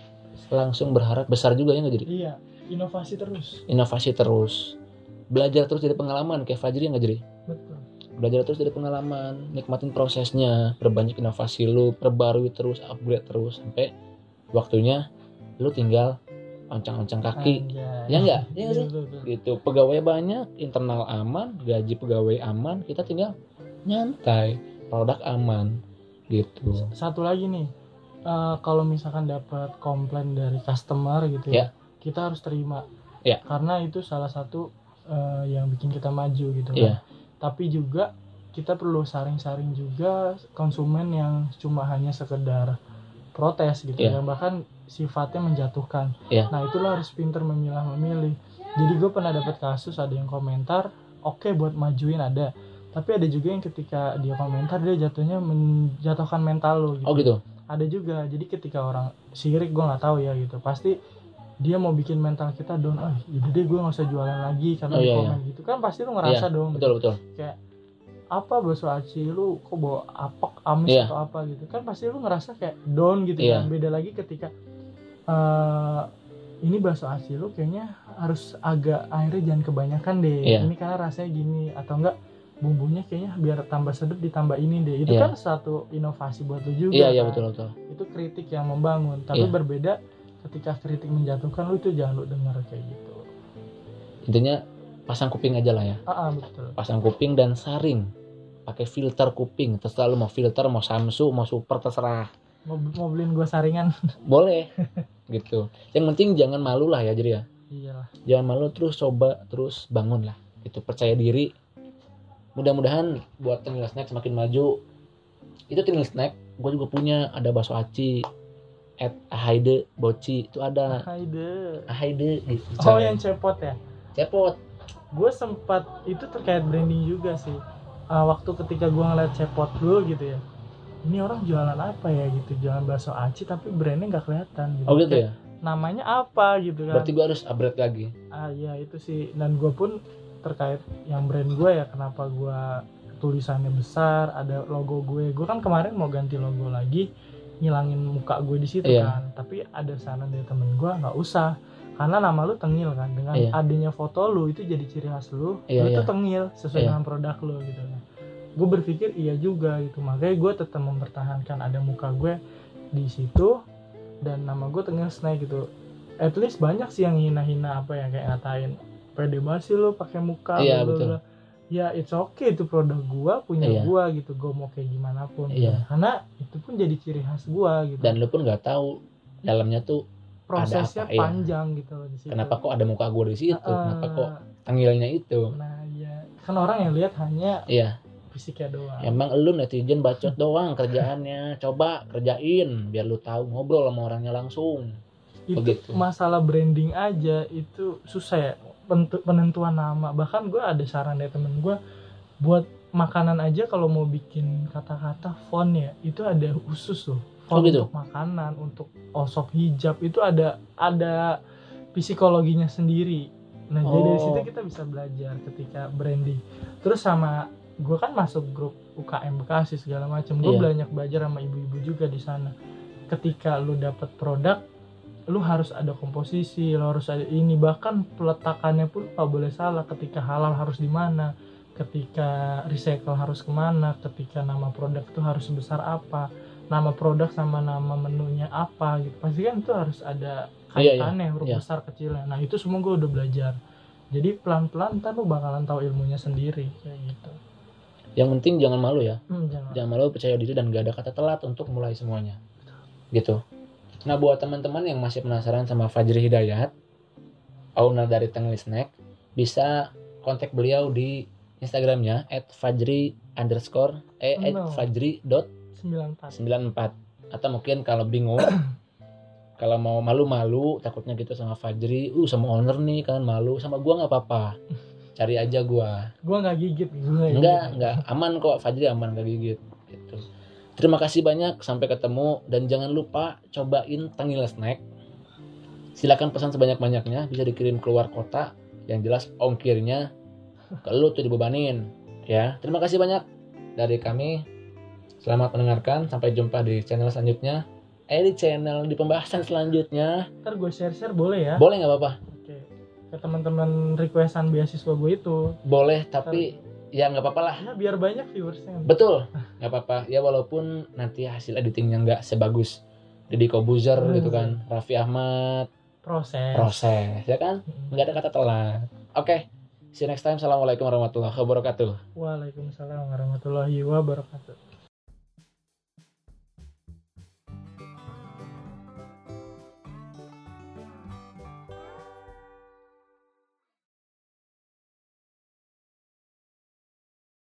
langsung berharap besar juga ya nggak jadi. Iya. Inovasi terus. Inovasi terus, belajar terus dari pengalaman kayak Fajri nggak jadi. Betul. Belajar terus dari pengalaman, nikmatin prosesnya, perbanyak inovasi lu, perbarui terus, upgrade terus sampai waktunya lu tinggal oncang-oncang kaki Anjay. Ya nggak? Ya nggak Iya, sih? gitu pegawai banyak internal aman gaji pegawai aman kita tinggal nyantai produk aman gitu satu lagi nih eh, kalau misalkan dapat komplain dari customer gitu ya, kita harus terima Ya. karena itu salah satu eh, yang bikin kita maju gitu kan. Tapi juga kita perlu saring-saring juga konsumen yang cuma hanya sekedar protes gitu Iya. ya. Bahkan sifatnya menjatuhkan. Iya. nah itu lo harus pinter memilah memilih jadi gue pernah dapat kasus ada yang komentar oke buat majuin ada tapi ada juga yang ketika dia komentar dia jatuhnya menjatuhkan mental lo gitu. Oh gitu? Ada juga. Jadi ketika orang sirik gue nggak tahu ya gitu. Pasti dia mau bikin mental kita down ah jadi deh gue nggak usah jualan lagi karena Oh, di iya, komen gitu kan pasti lu ngerasa Iya, dong betul betul apa bakso aci lu kok bawa apok amis Iya. atau apa gitu kan pasti lu ngerasa kayak down gitu Iya. kan beda lagi ketika eh ini bakso aci lu kayaknya harus agak airnya jangan kebanyakan deh Iya. ini karena rasanya gini atau enggak bumbunya kayaknya biar tambah sedap ditambah ini deh itu Iya. kan satu inovasi buat lu juga iya iya kan? betul betul itu kritik yang membangun tapi Iya. berbeda ketika kritik menjatuhkan lu itu jangan lu dengar kayak gitu. Intinya pasang kuping aja lah ya. Ah ah, betul. Pasang kuping dan saring. Pakai filter kuping. Terserah lu mau filter mau Samsung mau super terserah. Mau, mau beliin gue saringan. Boleh. Gitu. Yang penting jangan malu lah ya jadi ya. Iyalah. Jangan malu terus coba terus bangun lah. Itu percaya diri. Mudah-mudahan buat Tengil Snack semakin maju. Itu Tengil Snack gue juga punya. Ada bakso aci at Ahaide Boci itu ada. Haide Ahaide gitu oh yang cepot ya? Cepot. Gue sempat itu terkait branding juga sih. Ah, waktu ketika gue ngeliat cepot lu gitu ya. Ini orang jualan apa ya gitu? Jualan bakso aci tapi brandnya nggak kelihatan gitu. Oh gitu ya? Namanya apa gitu kan? Berarti gue harus upgrade lagi? Ah ya itu sih. Dan gue pun terkait yang brand gue ya kenapa gue tulisannya besar ada logo gue. Gue kan kemarin mau ganti logo lagi ngilangin muka gue di situ Iya. kan tapi ada saran dari temen gue nggak usah karena nama lu tengil kan dengan Iya. adanya foto lu itu jadi ciri khas lu Iya, lu iya. tuh tengil sesuai Iya. dengan produk lu gitu kan gue berpikir iya juga gitu makanya gue tetap mempertahankan ada muka gue di situ dan nama gue tengil snack gitu at least banyak sih yang hina-hina apa ya kayak ngatain pede banget sih lu pakai muka Iya, bla, betul. bla." Ya it's okay itu produk gua punya Iya. gua gitu gua mau kayak gimana pun. Iya. karena itu pun jadi ciri khas gua gitu. Dan lu pun nggak tahu dalamnya tuh prosesnya apa, iya. panjang gitu loh di situ. Kenapa kok ada muka gue di situ? Heeh. kenapa kok tangilnya itu? Nah ya kan orang yang lihat hanya iya. fisiknya doang. Emang lu netizen bacot doang kerjaannya. Coba kerjain biar lu tahu ngobrol sama orangnya langsung. Itu begitu. masalah branding aja itu susah ya penentuan nama bahkan gue ada saran dari temen gue buat makanan aja kalau mau bikin kata-kata font ya itu ada khusus loh Oh, font gitu? untuk makanan untuk osop hijab itu ada ada psikologinya sendiri nah jadi dari Oh. situ kita bisa belajar ketika branding terus sama gue kan masuk grup UKM Bekasi segala macam gue Iya. banyak belajar sama ibu-ibu juga di sana ketika lu dapat produk lu harus ada komposisi lu harus ada ini. Bahkan peletakannya pun nggak boleh salah ketika halal harus di mana ketika recycle harus ke mana ketika nama produk itu harus sebesar apa nama produk sama nama menunya apa gitu. Pasti kan itu harus ada Iya, iya, kaitannya huruf iya. besar kecilnya. Nah itu semua gue udah belajar. Jadi pelan-pelan ntar lu bakalan tahu ilmunya sendiri kayak gitu. Yang penting jangan malu ya. Hmm, jangan jangan malu percaya diri dan gak ada kata telat untuk mulai semuanya. Gitu nah buat teman-teman yang masih penasaran sama Fajri Hidayat owner dari Tengli Snack bisa kontak beliau di Instagramnya at Fajri underscore eh at No. Fajri dot 94 94 atau mungkin kalau bingung kalau mau malu-malu takutnya gitu sama Fajri uh sama owner nih kan malu sama gua nggak apa-apa. Cari aja gua. Gue nggak gigit gue enggak enggak aman kok Fajri aman gak gigit terima kasih banyak sampai ketemu dan jangan lupa cobain tengil snack. Silakan pesan sebanyak-banyaknya bisa dikirim keluar kota. Yang jelas ongkirnya ke lu tuh dibebanin ya. Terima kasih banyak dari kami. Selamat mendengarkan sampai jumpa di channel selanjutnya. Eh di channel di pembahasan selanjutnya. Ntar gue share share boleh ya? Boleh nggak apa-apa. Oke. Ke teman-teman requestan beasiswa gue itu. boleh tapi ya nggak apa-apa lah Ya biar banyak viewersnya. Betul, nggak apa-apa. Ya walaupun nanti hasil editingnya nggak sebagus Deddy Kobuzer Hmm. gitu kan, Raffi Ahmad, Proses. proses, ya kan? Mm. Nggak ada kata telat. Oke, see you next time. Assalamualaikum warahmatullahi wabarakatuh. Waalaikumsalam warahmatullahi wabarakatuh.